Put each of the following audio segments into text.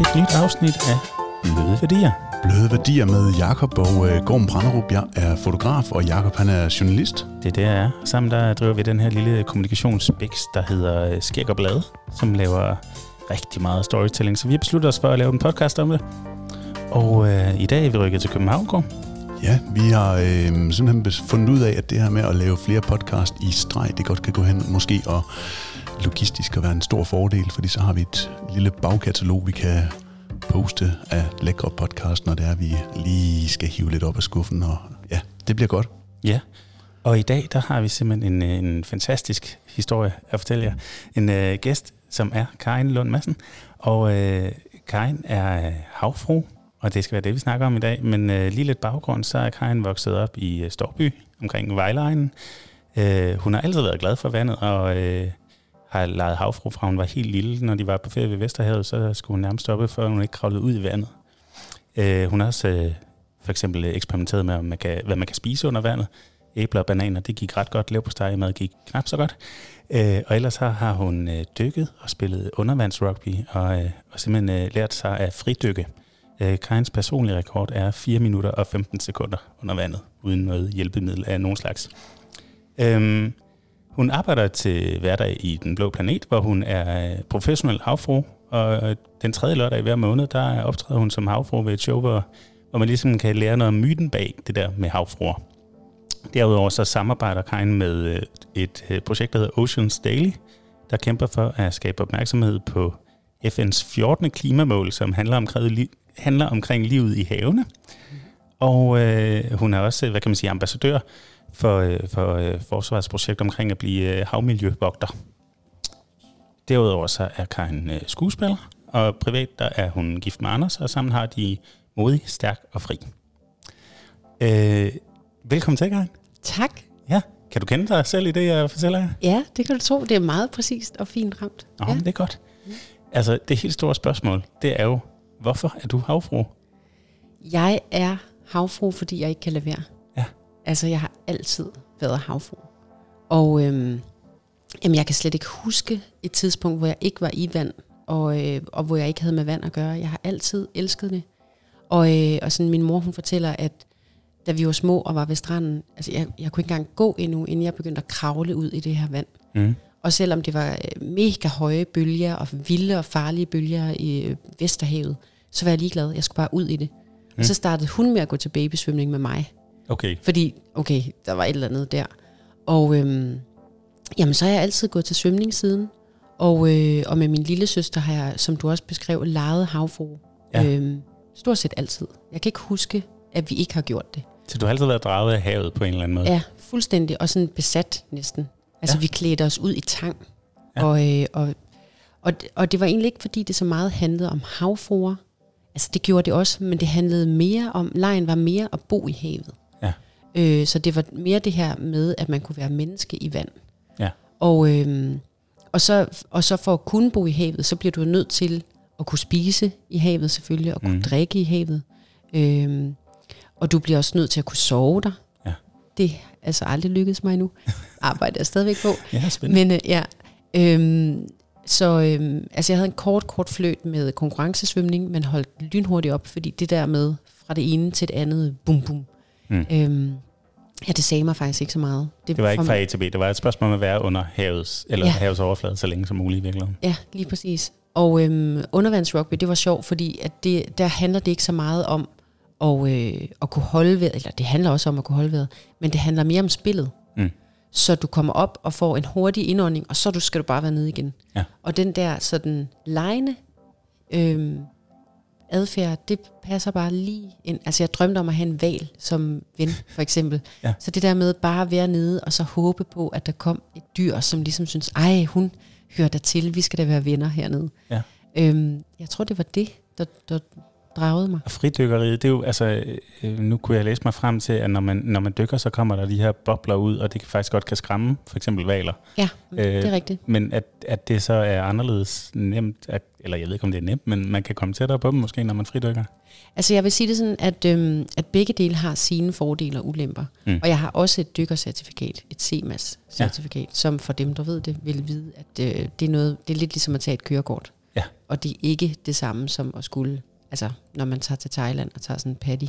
et nyt afsnit af Bløde Værdier. Bløde værdier med Jakob og øh, Gorm Branderup. Jeg er fotograf, og Jakob han er journalist. Det er det, jeg er. Sammen der driver vi den her lille kommunikationsbiks, der hedder øh, Skæg og Blade, som laver rigtig meget storytelling. Så vi har besluttet os for at lave en podcast om det. Og øh, i dag er vi rykket til København, Gorm. Ja, vi har øh, simpelthen bes- fundet ud af, at det her med at lave flere podcast i streg, det godt kan gå hen måske og logistisk at være en stor fordel, fordi så har vi et lille bagkatalog, vi kan poste af lækre podcast, når det er, vi lige skal hive lidt op af skuffen, og ja, det bliver godt. Ja, og i dag der har vi simpelthen en, øh, en fantastisk historie at fortælle jer. En øh, gæst, som er Karin Lund Madsen. Og øh, Karin er havfru, og det skal være det, vi snakker om i dag. Men øh, lige lidt baggrund, så er Karin vokset op i øh, Storby, omkring Vejlejen. Øh, hun har altid været glad for vandet, og øh, har leget havfru fra hun var helt lille. Når de var på ferie ved Vesterhavet, så skulle hun nærmest stoppe, før hun ikke kravlede ud i vandet. Øh, hun har også øh, for eksempel øh, eksperimenteret med, om man kan, hvad man kan spise under vandet. Æbler og bananer, det gik ret godt. Leverpostej mad gik knap så godt. Øh, og ellers har, har hun øh, dykket og spillet undervandsrugby, og, øh, og simpelthen øh, lært sig at fridykke. Øh, Karins personlige rekord er 4 minutter og 15 sekunder under vandet, uden noget hjælpemiddel af nogen slags. Øhm, hun arbejder til hverdag i Den Blå Planet, hvor hun er øh, professionel havfru, og den tredje lørdag i hver måned, der optræder hun som havfru ved et show, hvor, hvor man ligesom kan lære noget om myten bag det der med havfruer. Derudover så samarbejder Karin med øh, et øh, projekt, der hedder Oceans Daily, der kæmper for at skabe opmærksomhed på FN's 14. klimamål, som handler om handler omkring livet i havene. Og øh, hun er også, hvad kan man sige, ambassadør for, øh, for øh, forsvarsprojekt omkring at blive øh, havmiljøvogter. Derudover så er Karin øh, skuespiller, og privat der er hun gift med Anders, og sammen har de modig, stærk og fri. Øh, velkommen til, Karin. Tak. Ja, kan du kende dig selv i det, jeg fortæller jer? Ja, det kan du tro. Det er meget præcist og fint ramt. Nå, ja. men det er godt. Altså, det helt store spørgsmål, det er jo, hvorfor er du havfru? Jeg er havfru, fordi jeg ikke kan lade være. Ja. Altså, jeg har altid været havfru. Og øhm, jamen, jeg kan slet ikke huske et tidspunkt, hvor jeg ikke var i vand, og, øh, og hvor jeg ikke havde med vand at gøre. Jeg har altid elsket det. Og, øh, og sådan min mor, hun fortæller, at da vi var små og var ved stranden, altså jeg, jeg kunne ikke engang gå endnu, inden jeg begyndte at kravle ud i det her vand. Mm. Og selvom det var øh, mega høje bølger og vilde og farlige bølger i øh, Vesterhavet, så var jeg ligeglad. Jeg skulle bare ud i det. Mm. Og så startede hun med at gå til babysvømning med mig. Okay. Fordi, okay, der var et eller andet der. Og øhm, jamen, så har jeg altid gået til svømning siden. Og, øh, og med min lille søster har jeg, som du også beskrev, leget havfru. Ja. Øhm, stort set altid. Jeg kan ikke huske, at vi ikke har gjort det. Så du har altid været draget af havet på en eller anden måde? Ja, fuldstændig. Og sådan besat næsten. Altså, Ja. vi klædte os ud i tang. Ja. Og, øh, og, og, og det var egentlig ikke, fordi det så meget handlede om havfruer. Altså, det gjorde det også, men det handlede mere om, lejen var mere at bo i havet. Ja. Øh, så det var mere det her med, at man kunne være menneske i vand. Ja. Og, øh, og, så, og så for at kunne bo i havet, så bliver du nødt til at kunne spise i havet selvfølgelig, og kunne mm. drikke i havet. Øh, og du bliver også nødt til at kunne sove der. Ja. Det altså aldrig lykkedes mig endnu. Arbejder jeg stadigvæk på. Ja, spændende. Men øh, ja, øhm, så øhm, altså jeg havde en kort, kort fløjt med konkurrencesvømning, men holdt lynhurtigt op, fordi det der med fra det ene til det andet, bum bum, Mm. øhm, ja, det sagde mig faktisk ikke så meget. Det var ikke fra A til B, det var et spørgsmål om at være under havets, eller. Ja. havets overflade så længe som muligt i virkeligheden. Ja, lige præcis. Og øhm, undervandsrugby, det var sjovt, fordi at det, der handler det ikke så meget om at, øh, at kunne holde vejret, eller det handler også om at kunne holde vejret, men det handler mere om spillet. Mm. Så du kommer op og får en hurtig indånding, og så du skal du bare være nede igen. Ja. Og den der sådan lejende øhm, adfærd, det passer bare lige ind. Altså jeg drømte om at have en val som ven, for eksempel. Ja. Så det der med bare at være nede, og så håbe på, at der kom et dyr, som ligesom synes, ej, hun hører der til, vi skal da være venner hernede. Ja. Øhm, jeg tror, det var det, der, der dragede mig. Og fridykkeriet, det er jo, altså, øh, nu kunne jeg læse mig frem til, at når man, når man dykker, så kommer der de her bobler ud, og det kan faktisk godt kan skræmme, for eksempel valer. Ja, Øh, øh, det er rigtigt. Men at, at det så er anderledes nemt, at, eller jeg ved ikke, om det er nemt, men man kan komme tættere på dem måske, når man fridykker. Altså jeg vil sige det sådan, at, øhm, at begge dele har sine fordele og ulemper. Mm. Og jeg har også et dykkercertifikat, et CMAS-certifikat, ja. som for dem, der ved det, vil vide, at øh, det, er noget, det er lidt ligesom at tage et kørekort. Ja. Og det er ikke det samme som at skulle, altså når man tager til Thailand og tager sådan en patty.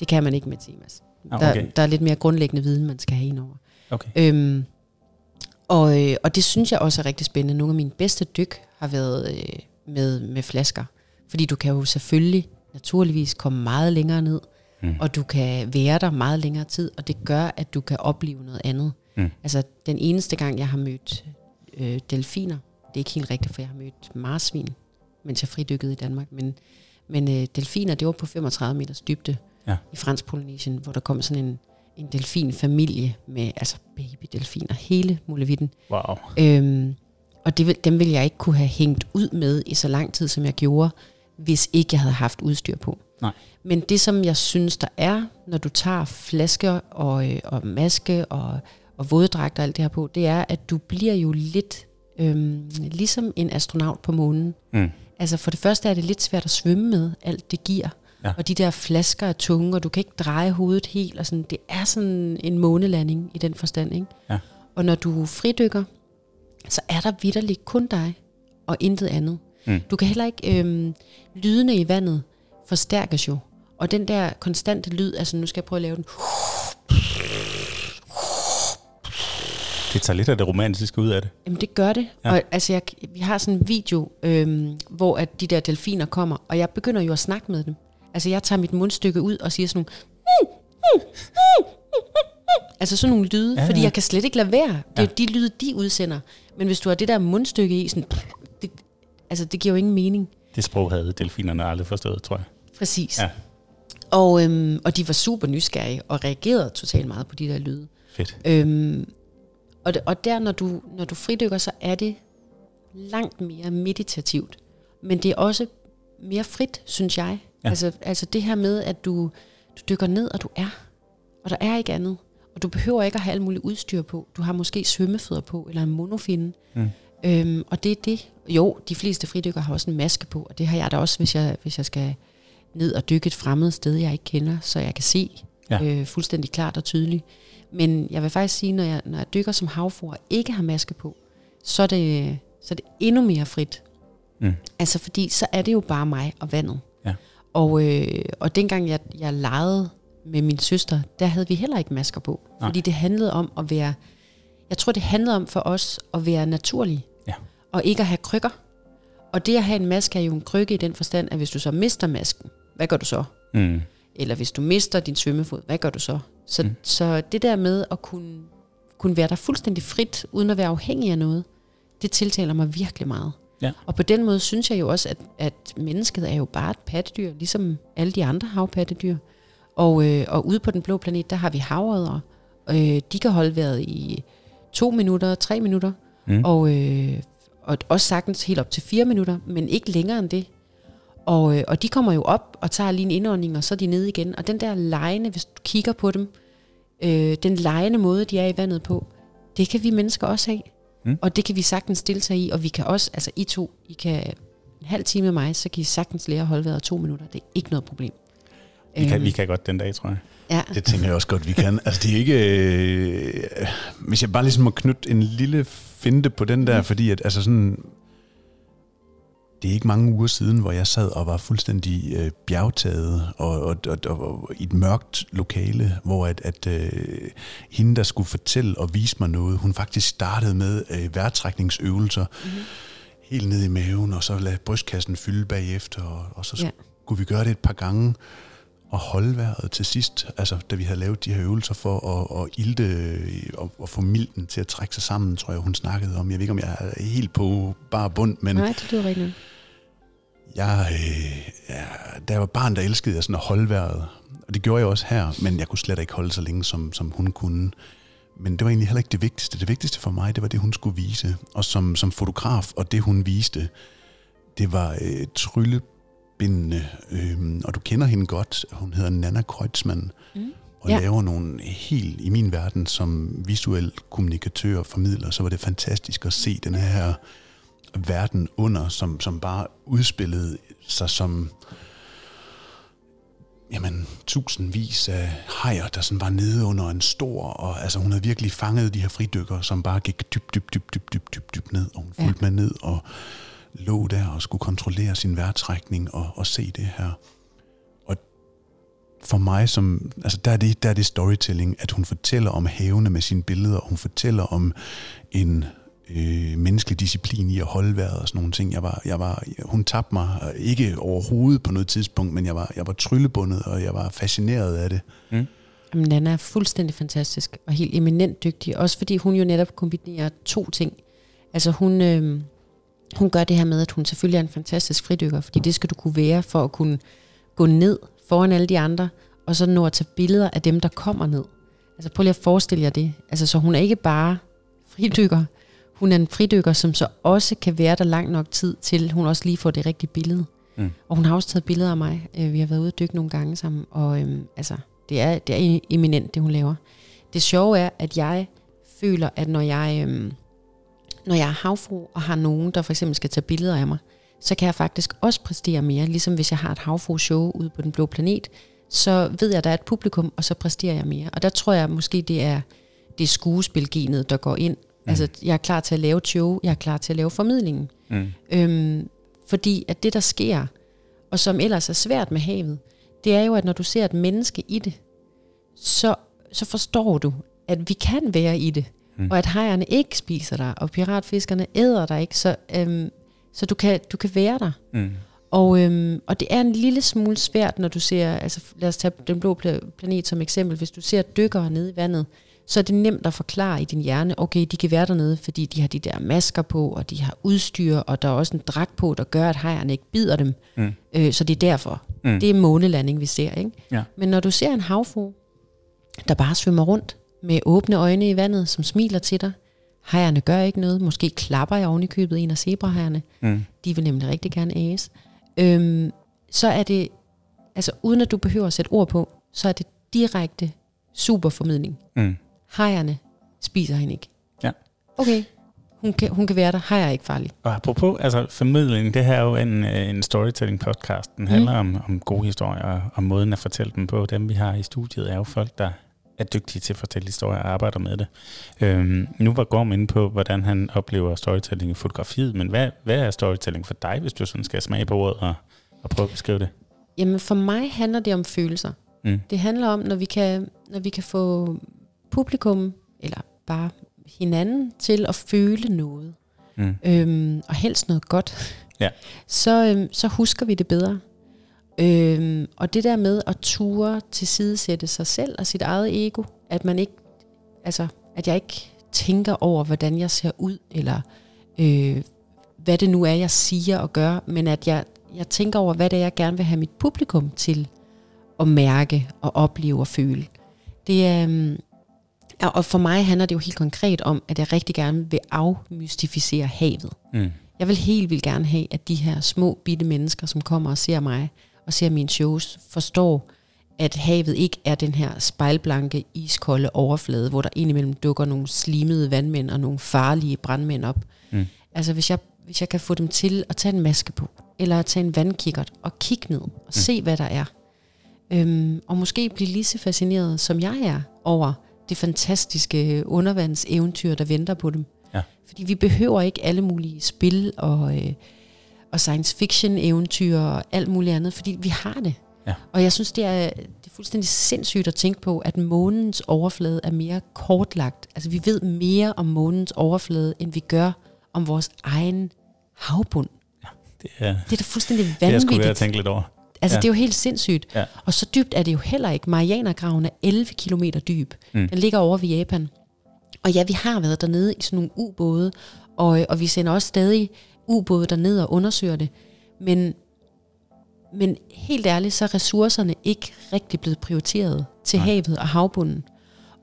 Det kan man ikke med Timas. Ah, Der, okay. der er lidt mere grundlæggende viden, man skal have ind over. Okay. Øhm, og, øh, og det synes jeg også er rigtig spændende. Nogle af mine bedste dyk har været øh, med, med flasker. Fordi du kan jo selvfølgelig naturligvis komme meget længere ned, Mm. og du kan være der meget længere tid, og det gør, at du kan opleve noget andet. Mm. Altså den eneste gang, jeg har mødt øh, delfiner, det er ikke helt rigtigt, for jeg har mødt marsvin, mens jeg fridykkede i Danmark, men, men øh, delfiner, det var på 35 meters dybde Ja. i fransk Polynesien, hvor der kom sådan en, en delfinfamilie med altså babydelfiner, hele muligheden. Wow. Øhm, og det, dem ville jeg ikke kunne have hængt ud med i så lang tid, som jeg gjorde, hvis ikke jeg havde haft udstyr på. Nej. Men det, som jeg synes, der er, når du tager flasker og, øh, og maske og, og våddragt og alt det her på, det er, at du bliver jo lidt øhm, ligesom en astronaut på månen. Mm. Altså for det første er det lidt svært at svømme med, alt det giver. Ja. Og de der flasker er tunge, og du kan ikke dreje hovedet helt. Og sådan, det er sådan en månelanding i den forstand. Ikke? Ja. Og når du fridykker, så er der vidderligt kun dig og intet andet. Mm. Du kan heller ikke... Øhm, lydene i vandet forstærkes jo. Og den der konstante lyd, altså nu skal jeg prøve at lave den. Det tager lidt af det romantiske ud af det. Jamen det gør det. Ja. Og altså jeg, vi har sådan en video, øhm, hvor at de der delfiner kommer, og jeg begynder jo at snakke med dem. Altså jeg tager mit mundstykke ud og siger sådan nogle... Altså sådan nogle lyde, Ja, ja, fordi jeg kan slet ikke lade være. Det er Ja. jo de lyde, de udsender. Men hvis du har det der mundstykke i, sådan, det, altså det giver jo ingen mening. Det sprog havde delfinerne aldrig forstået, tror jeg. Præcis. Ja. Og, øhm, og de var super nysgerrige og reagerede totalt meget på de der lyde. Fedt. Øhm, og, og der, når du, når du fridykker, så er det langt mere meditativt. Men det er også mere frit, synes jeg. Ja. Altså, altså det her med, at du, du dykker ned, og du er. Og der er ikke andet. Og du behøver ikke at have alt muligt udstyr på. Du har måske svømmefødder på, eller en monofinde. Mm. Øhm, og det er det. Jo, de fleste fridykker har også en maske på, og det har jeg da også, hvis jeg, hvis jeg skal ned og dykke et fremmed sted, jeg ikke kender, så jeg kan se ja. øh, fuldstændig klart og tydeligt. Men jeg vil faktisk sige, når jeg, når jeg dykker som havfru og ikke har maske på, så er det, så er det endnu mere frit. Mm. Altså fordi, så er det jo bare mig og vandet. Ja. Og, øh, og dengang jeg, jeg legede med min søster, der havde vi heller ikke masker på. Nej. Fordi det handlede om at være, jeg tror det handlede om for os at være naturlig. Ja. Og ikke at have krykker. Og det at have en maske er jo en krykke i den forstand, at hvis du så mister masken, hvad gør du så? Mm. Eller hvis du mister din svømmefod, hvad gør du så? Så, Mm. så det der med at kunne, kunne være der fuldstændig frit, uden at være afhængig af noget, det tiltaler mig virkelig meget. Ja. Og på den måde synes jeg jo også, at, at mennesket er jo bare et pattedyr, ligesom alle de andre havpattedyr. Og, øh, og ude på den blå planet, der har vi havredder. Øh, de kan holde vejret i to minutter, tre minutter, Mm. og, øh, og også sagtens helt op til fire minutter, men ikke længere end det. Og, øh, og de kommer jo op og tager lige en indånding, og så er de nede igen. Og den der lejende, hvis du kigger på dem, øh, den lejende måde, de er i vandet på, det kan vi mennesker også have. Mm. Mm. Og det kan vi sagtens deltage i, og vi kan også, altså I to, I kan en halv time med mig, så kan I sagtens lære at holde vejret to minutter. Det er ikke noget problem. Vi, kan, Øhm, vi kan godt den dag, tror jeg. Ja, Det tænker jeg også godt, vi kan. Altså, det er ikke... Øh, hvis jeg bare ligesom må knytte en lille finte på den der, fordi at, altså sådan... Det er ikke mange uger siden, hvor jeg sad og var fuldstændig øh, bjergtaget og, og, og, og, og i et mørkt lokale, hvor at, at øh, hende, der skulle fortælle og vise mig noget, hun faktisk startede med øh, vejrtrækningsøvelser mm-hmm. helt ned i maven, og så lade brystkassen fylde bagefter, og, og så Ja. skulle vi gøre det et par gange og holde vejret til sidst, altså da vi havde lavet de her øvelser for at, at ilde øh, og, og få milten til at trække sig sammen, tror jeg, hun snakkede om. Jeg ved ikke, om jeg er helt på bare bund, men nej, det er jo rigtigt. Jeg, øh, ja, da jeg var barn, der elskede jeg sådan at holde vejret. Og det gjorde jeg også her, men jeg kunne slet ikke holde så længe, som, som hun kunne. Men det var egentlig heller ikke det vigtigste. Det vigtigste for mig, det var det, hun skulle vise. Og som, som fotograf, og det hun viste, det var øh, tryllebindende. Øh, og du kender hende godt. Hun hedder Nana Kreutzmann. Mm. Og Ja. laver nogle helt, i min verden, som visuel kommunikatør og formidler, så var det fantastisk at se den her verden under, som, som bare udspillede sig som jamen, tusindvis af hajer, der sådan var nede under en stor, og altså hun havde virkelig fanget de her fridykker, som bare gik dybt, dybt, dybt, dybt, dybt, dybt, dybt ned, og hun fulgte med ned, og lå der og skulle kontrollere sin vejrtrækning og, og se det her. Og for mig, som, altså der, er det, der er det storytelling, at hun fortæller om havene med sine billeder, og hun fortæller om en øh, menneskelig disciplin i at holde vejret og sådan nogle ting. Jeg var, jeg var, hun tabte mig ikke overhovedet på noget tidspunkt, men jeg var, jeg var tryllebundet, og jeg var fascineret af det. Mm. Jamen, Nana er fuldstændig fantastisk og helt eminent dygtig. Også fordi hun jo netop kombinerer to ting. Altså hun, øh, hun gør det her med, at hun selvfølgelig er en fantastisk fridykker, fordi det skal du kunne være for at kunne gå ned foran alle de andre, og så nå at tage billeder af dem, der kommer ned. Altså prøv lige at forestille jer det. Altså så hun er ikke bare fridykker, hun er en fridykker, som så også kan være der lang nok tid til, hun også lige får det rigtige billede. Mm. Og hun har også taget billeder af mig. Øh, vi har været ude og dykke nogle gange sammen, og øhm, altså, det er, det er eminent, det hun laver. Det sjove er, at jeg føler, at når jeg, øhm, når jeg er havfru og har nogen, der for eksempel skal tage billeder af mig, så kan jeg faktisk også præstere mere. Ligesom hvis jeg har et havfru-show ude på Den Blå Planet, så ved jeg, at der er et publikum, og så præsterer jeg mere. Og der tror jeg måske, det er det skuespilgenet, der går ind. Mm. Altså, jeg er klar til at lave show, jeg er klar til at lave formidlingen. Mm. Øhm, fordi at det, der sker, og som ellers er svært med havet, det er jo, at når du ser et menneske i det, så, så forstår du, at vi kan være i det. Mm. Og at hejerne ikke spiser dig, og piratfiskerne æder dig ikke. Så, øhm, så du, kan, du kan være der. Mm. Og, øhm, og det er en lille smule svært, når du ser, altså lad os tage den blå planet som eksempel, hvis du ser dykkere nede i vandet, så er det nemt at forklare i din hjerne, okay, de kan være dernede, fordi de har de der masker på, og de har udstyr, og der er også en dragt på, der gør, at hejerne ikke bider dem. Mm. Øh, så det er derfor. Mm. Det er månelanding, vi ser. Ikke? Ja. Men når du ser en havfru, der bare svømmer rundt med åbne øjne i vandet, som smiler til dig, hejerne gør ikke noget, måske klapper jeg oven i købet en af zebrahejerne, mm. de vil nemlig rigtig gerne æse, øhm, så er det, altså uden at du behøver at sætte ord på, så er det direkte superformidling. Mm. Hejerne spiser hende ikke. Ja. Okay, hun kan, hun kan være der. Hejer er ikke farlig. Og apropos altså formidling, det her er jo en, øh, en storytelling podcast. Den handler mm. om, om gode historier og måden at fortælle dem på. Dem vi har i studiet er jo folk, der er dygtige til at fortælle historier og arbejder med det. Øhm, nu var Gorm inde på, hvordan han oplever storytelling i fotografiet, men hvad, hvad er storytelling for dig, hvis du sådan skal smage på ordet og, og prøve at beskrive det? Jamen for mig handler det om følelser. Mm. Det handler om, når vi kan, når vi kan få publikum, eller bare hinanden, til at føle noget. Mm. Øhm, og helst noget godt. Ja. Så, øhm, så husker vi det bedre. Øhm, og det der med at ture tilsidesætte sig selv og sit eget ego, at man ikke, altså, at jeg ikke tænker over, hvordan jeg ser ud, eller øh, hvad det nu er, jeg siger og gør, men at jeg, jeg tænker over, hvad det er, jeg gerne vil have mit publikum til at mærke og opleve og føle. Det er, øhm, og for mig handler det jo helt konkret om, at jeg rigtig gerne vil afmystificere havet. Mm. Jeg vil helt vildt gerne have, at de her små bitte mennesker, som kommer og ser mig, og ser mine shows, forstår, at havet ikke er den her spejlblanke, iskolde overflade, hvor der indimellem dukker nogle slimede vandmænd og nogle farlige brandmænd op. Mm. Altså hvis jeg, hvis jeg kan få dem til at tage en maske på, eller at tage en vandkikkert og kigge ned og mm. se, hvad der er. Øhm, og måske blive lige så fascineret, som jeg er over det fantastiske undervandseventyr, der venter på dem. Ja. Fordi vi behøver ikke alle mulige spil og... Øh, og science fiction eventyr og alt muligt andet, fordi vi har det. Ja. Og jeg synes, det er, det er fuldstændig sindssygt at tænke på, at månens overflade er mere kortlagt. Altså vi ved mere om månens overflade, end vi gør om vores egen havbund. Ja, det, er, det er da fuldstændig vanvittigt. Det skulle jeg tænke lidt over. Altså ja. det er jo helt sindssygt. Ja. Og så dybt er det jo heller ikke. Marianergraven er 11 km dyb. Mm. Den ligger over ved Japan. Og ja, vi har været dernede i sådan nogle ubåde, og, og vi sender også stadig ubåde derned og undersøger det. Men, men helt ærligt, så er ressourcerne ikke rigtig blevet prioriteret til Nej. havet og havbunden.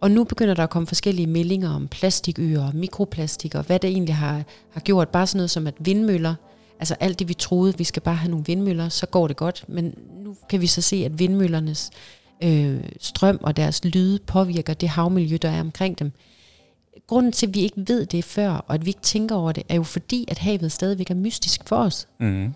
Og nu begynder der at komme forskellige meldinger om plastikøer, mikroplastik og hvad det egentlig har, har gjort. Bare sådan noget som, at vindmøller, altså alt det vi troede, vi skal bare have nogle vindmøller, så går det godt. Men nu kan vi så se, at vindmøllernes øh, strøm og deres lyde påvirker det havmiljø, der er omkring dem grunden til, at vi ikke ved det før, og at vi ikke tænker over det, er jo fordi, at havet stadigvæk er mystisk for os. Mm.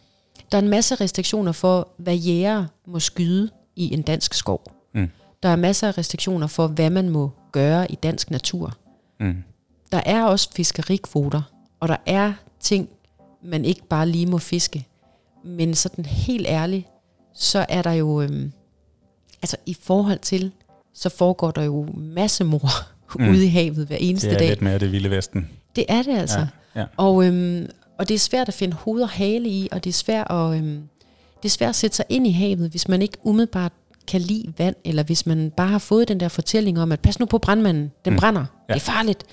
Der er en masse restriktioner for, hvad jæger må skyde i en dansk skov. Mm. Der er masser af restriktioner for, hvad man må gøre i dansk natur. Mm. Der er også fiskerikvoter, og der er ting man ikke bare lige må fiske. Men sådan helt ærligt, så er der jo, øhm, altså i forhold til, så foregår der jo masse mor mm. ude i havet hver eneste Det er dag. lidt mere det vilde vesten. Det er det altså. Ja, ja. Og, øhm, og det er svært at finde hoved og hale i, og det er svært at, øhm, det er svært at sætte sig ind i havet, hvis man ikke umiddelbart kan lide vand, eller hvis man bare har fået den der fortælling om, at pas nu på brandmanden, den Mm. brænder, Ja. det er farligt.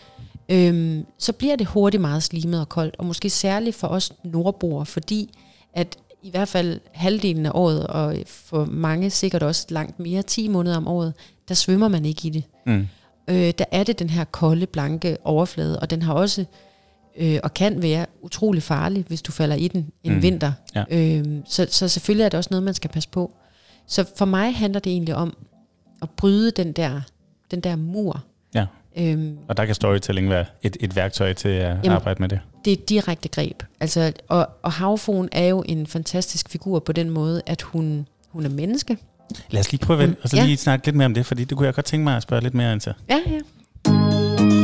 Øhm, så bliver det hurtigt meget slimet og koldt, og måske særligt for os nordboere, fordi at i hvert fald halvdelen af året, og for mange sikkert også langt mere, 10 måneder om året, der svømmer man ikke i det Mm. øh, der er det den her kolde, blanke overflade, og den har også, øh, og kan være utrolig farlig, hvis du falder i den en mm. vinter. Ja. Øh, så, så selvfølgelig er det også noget, man skal passe på. Så for mig handler det egentlig om at bryde den der, den der mur. Ja. Øhm, Og der kan storytelling være et, et værktøj til at Jamen. arbejde med det. det er et direkte greb. Altså, og, og havfruen er jo en fantastisk figur på den måde, at hun, hun er menneske. Lad os lige prøve at og så Ja. lige snakke lidt mere om det, fordi det kunne jeg godt tænke mig at spørge lidt mere ind til. Ja, ja.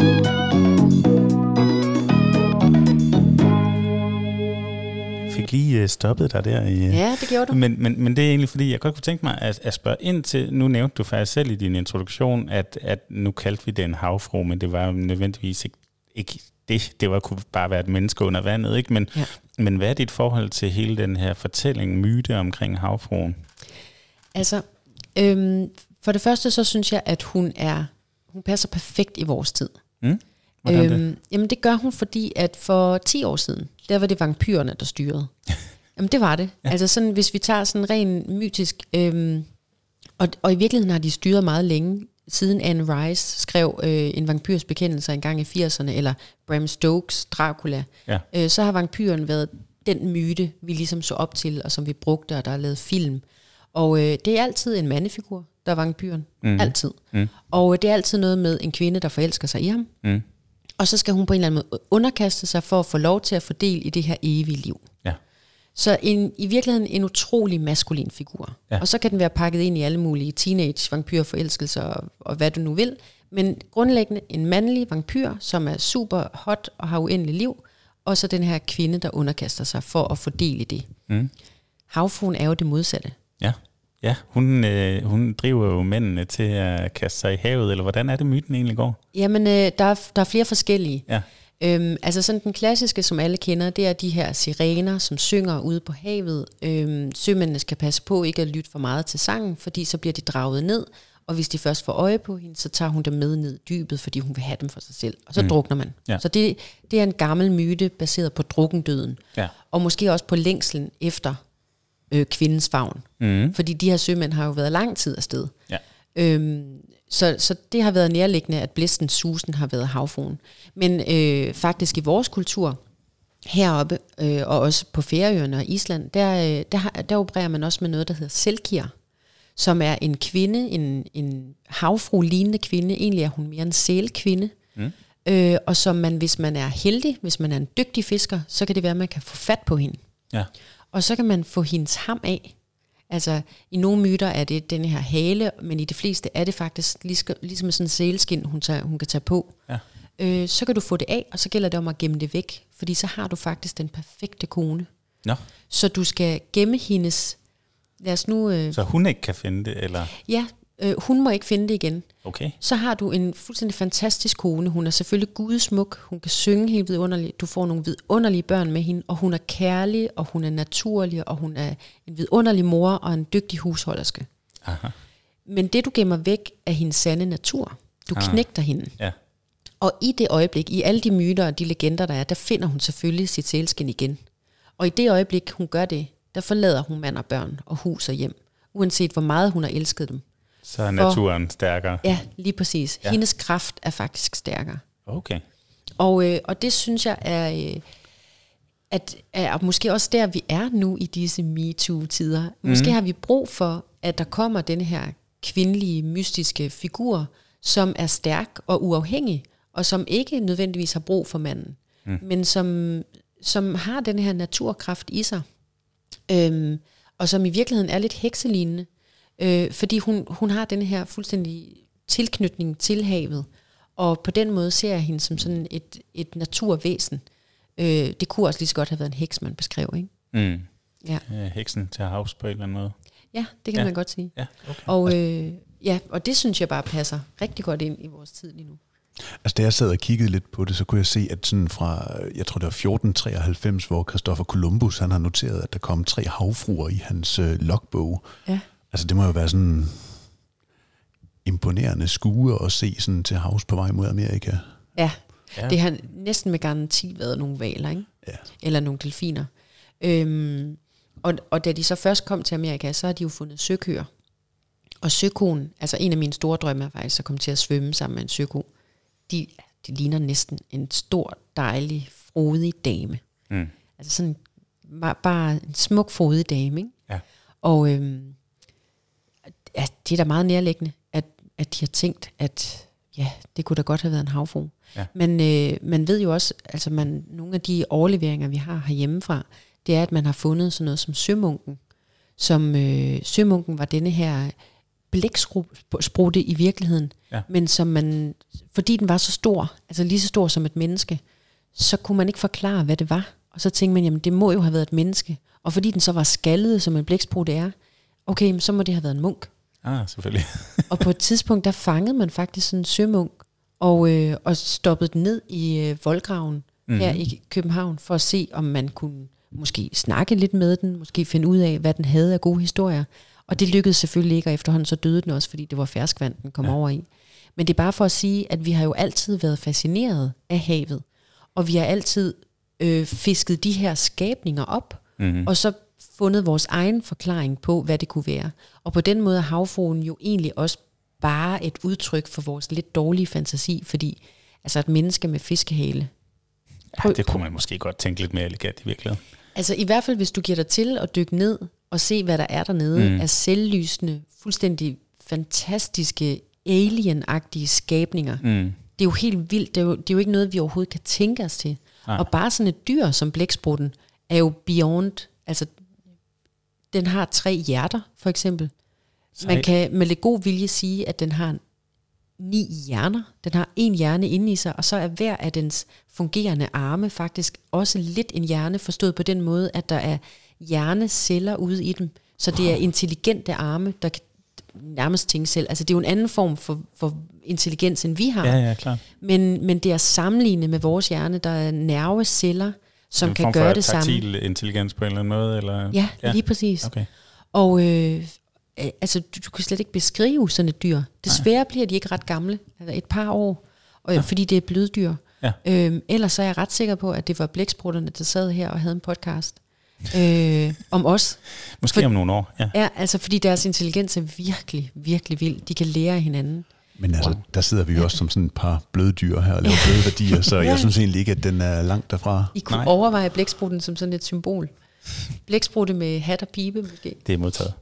Lige øh, stoppet dig der i... øh, Ja, det gjorde du. Men, men, men det er egentlig fordi, jeg godt kunne tænke mig at, at spørge ind til, nu nævnte du faktisk selv i din introduktion, at, at nu kaldte vi det en havfru, men det var jo nødvendigvis ikke, ikke det. Det var, kunne bare være et menneske under vandet, ikke? Men, Ja. men hvad er dit forhold til hele den her fortælling, myte omkring havfruen? Altså, øhm, for det første så synes jeg, at hun er hun passer perfekt i vores tid. Mm? Hvordan det? Øhm, jamen det gør hun, fordi at for 10 år siden, der var det vampyrerne, der styrede. jamen det var det. Ja. Altså sådan, hvis vi tager sådan ren mytisk, øhm, og, og i virkeligheden har de styret meget længe, siden Anne Rice skrev øh, en vampyrs bekendelse en gang i 80'erne, eller Bram Stokes Dracula, Ja. øh, så har vampyren været den myte, vi ligesom så op til, og som vi brugte, og der er lavet film. Og øh, det er altid en mandefigur, der er vampyren. Mm. Altid. Mm. Og øh, det er altid noget med en kvinde, der forelsker sig i ham. Mm. Og så skal hun på en eller anden måde underkaste sig for at få lov til at få del i det her evige liv. Ja. Så en, i virkeligheden en utrolig maskulin figur. Ja. Og så kan den være pakket ind i alle mulige teenage vampyrforelskelser og, og hvad du nu vil. Men grundlæggende en mandlig vampyr, som er super hot og har uendelig liv. Og så den her kvinde, der underkaster sig for at få del i det. Mm. Havfruen er jo det modsatte. Ja, ja hun, øh, hun driver jo mændene til at kaste sig i havet, eller hvordan er det, myten egentlig går? Jamen, øh, der, er, der er flere forskellige. Ja. Øhm, altså sådan den klassiske, som alle kender, det er de her sirener, som synger ude på havet. Øhm, sømændene skal passe på ikke at lytte for meget til sangen, fordi så bliver de draget ned, og hvis de først får øje på hende, så tager hun dem med ned i dybet, fordi hun vil have dem for sig selv, og så Mm. mm. drukner man. Ja. Så det, det er en gammel myte, baseret på drukkendøden, Ja. og måske også på længslen efter øh, kvindens favn. Mm. Fordi de her sømænd har jo været lang tid afsted. Ja. Øhm, så, så det har været nærliggende, at blæsten susen har været havfruen. Men øh, faktisk i vores kultur, heroppe, øh, og også på Færøerne og Island, der, øh, der, der opererer man også med noget, der hedder selkir, som er en kvinde, en, en havfru-lignende kvinde. Egentlig er hun mere en sælkvinde. Mm. Øh, og som man, hvis man er heldig, hvis man er en dygtig fisker, så kan det være, at man kan få fat på hende. Ja. Og så kan man få hendes ham af. Altså, i nogle myter er det den her hale, men i de fleste er det faktisk lige, ligesom sådan en sælskin, hun, tager, hun kan tage på. Ja. Øh, så kan du få det af, og så gælder det om at gemme det væk, fordi så har du faktisk den perfekte kone. Nå, Så du skal gemme hendes... Lad os nu... Øh, så hun ikke kan finde det, eller... ja, øh, hun må ikke finde det igen. Okay. Så har du en fuldstændig fantastisk kone. Hun er selvfølgelig gudsmuk. Hun kan synge helt vidunderligt. Du får nogle vidunderlige børn med hende. Og hun er kærlig, og hun er naturlig, og hun er en vidunderlig mor og en dygtig husholderske. Aha. Men det, du gemmer væk, er hendes sande natur. Du Ah. knægter hende. Ja. Og i det øjeblik, i alle de myter og de legender, der er, der finder hun selvfølgelig sit sælskin igen. Og i det øjeblik, hun gør det, der forlader hun mand og børn og hus og hjem. Uanset hvor meget hun har elsket dem. Så er naturen stærkere. Ja, lige præcis. Ja. Hendes kraft er faktisk stærkere. Okay. Og, øh, og det synes jeg er, øh, at er måske også der, vi er nu i disse MeToo-tider. Måske Mhm. har vi brug for, at der kommer den her kvindelige, mystiske figur, som er stærk og uafhængig, og som ikke nødvendigvis har brug for manden, mm. men som, som har den her naturkraft i sig, øhm, og som i virkeligheden er lidt hekselignende, øh, fordi hun, hun har den her fuldstændig tilknytning til havet, og på den måde ser jeg hende som sådan et, et naturvæsen, Øh, det kunne også lige så godt have været en heks, man beskrev, ikke? Mm. Ja. Øh, heksen til havs på en eller anden måde. Ja, det kan Ja. ja. man godt sige. Ja, okay. Og, øh, ja, og det synes jeg bare passer rigtig godt ind i vores tid lige nu. Altså, da jeg sad og kiggede lidt på det, så kunne jeg se, at sådan fra, jeg tror det var 1493, hvor Christopher Columbus, han har noteret, at der kom tre havfruer i hans øh, logbog. Ja. Altså, det må jo være sådan imponerende skue at se sådan til havs på vej mod Amerika. Ja, Ja. det har næsten med garanti været nogle valer, ikke? Ja. eller nogle delfiner. Øhm, og, og da de så først kom til Amerika, så har de jo fundet søkøer. Og søkoen, altså en af mine store drømme er faktisk at komme til at svømme sammen med en søko. De, de ligner næsten en stor, dejlig, frodig dame. Mm. Altså sådan bare, bare en smuk, frodig dame. Ikke? Ja. Og øhm, ja, det er da meget nærliggende, at, at de har tænkt, at ja, det kunne da godt have været en havfru. Ja. Men øh, man ved jo også, altså man, nogle af de overleveringer, vi har herhjemmefra, det er, at man har fundet sådan noget som sømunken. Som øh, sømunken var denne her blæksprutte i virkeligheden, Ja. men som man, fordi den var så stor, altså lige så stor som et menneske, så kunne man ikke forklare, hvad det var. Og så tænkte man, jamen det må jo have været et menneske. Og fordi den så var skaldet, som en blæksprutte er, okay, så må det have været en munk. Ah, selvfølgelig. Og på et tidspunkt, der fangede man faktisk sådan en sømunk, og, øh, og stoppede den ned i øh, voldgraven mm. her i København, for at se, om man kunne måske snakke lidt med den, måske finde ud af, hvad den havde af gode historier. Og det lykkedes selvfølgelig ikke, og efterhånden så døde den også, fordi det var ferskvand, den kom ja. over i. Men det er bare for at sige, at vi har jo altid været fascineret af havet, og vi har altid øh, fisket de her skabninger op, Mm-hmm. og så fundet vores egen forklaring på, hvad det kunne være. Og på den måde er havfruen jo egentlig også bare et udtryk for vores lidt dårlige fantasi, fordi altså et menneske med fiskehale, Ja, det kunne man måske godt tænke lidt mere elegant i virkeligheden. altså i hvert fald hvis du giver dig til at dykke ned og se, hvad der er dernede Mm. af selvlysende, fuldstændig fantastiske, alien-agtige skabninger. Mm. Det er jo helt vildt. Det er jo, det er jo ikke noget, vi overhovedet kan tænke os til. Nej. Og bare sådan et dyr som blæksprutten er jo beyond. Altså, den har tre hjerter, for eksempel. Man Sej. kan med lidt god vilje sige, at den har ni hjerner. Den har en hjerne inde i sig, og så er hver af dens fungerende arme faktisk også lidt en hjerne, forstået på den måde, at der er hjerneceller ude i dem. Så det er intelligente arme, der kan nærmest tænke selv. Altså det er jo en anden form for, for intelligens, end vi har. Ja, ja, klart. Men, men det er sammenlignet med vores hjerne, der er nerveceller, som en kan gøre det samme. taktil intelligens på en eller anden måde? Eller? Ja, Ja. lige præcis. Okay. Og øh, altså, du, du kan slet ikke beskrive sådan et dyr. Desværre bliver de ikke ret gamle, altså et par år, og, ja. fordi det er bløddyr. Ja. Øhm, ellers så er jeg ret sikker på, at det var blæksprutterne, der sad her og havde en podcast øh, om os. Måske For- om nogle år, ja. Ja, altså fordi deres intelligens er virkelig, virkelig vild. De kan lære af hinanden. Men altså, der sidder vi jo også som sådan et par bløde dyr her og laver bløde værdier, så jeg synes egentlig ikke, at den er langt derfra. I kunne Nej. Overveje blæksprutten som sådan et symbol. Blæksprutte med hat og pibe måske. Det er modtaget.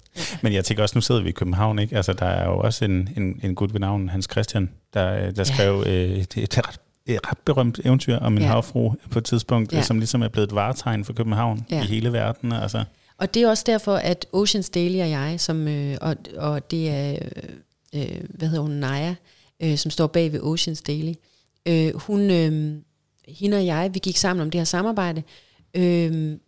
Men jeg tænker også, nu sidder vi i København, ikke? Altså, der er jo også en, en, en gut ved navn, Hans Christian, der, der skrev øh, et, et, ret, et ret berømt eventyr om en Ja. havfru på et tidspunkt, Ja. som ligesom er blevet et varetegn for København Ja. i hele verden. Altså. Og det er også derfor, at Oceans Daily og jeg, som, øh, og, og det er, øh, hvad hedder hun, Naja, øh, som står bag ved Oceans Daily, øh, hun, øh, hende og jeg, vi gik sammen om det her samarbejde, øh,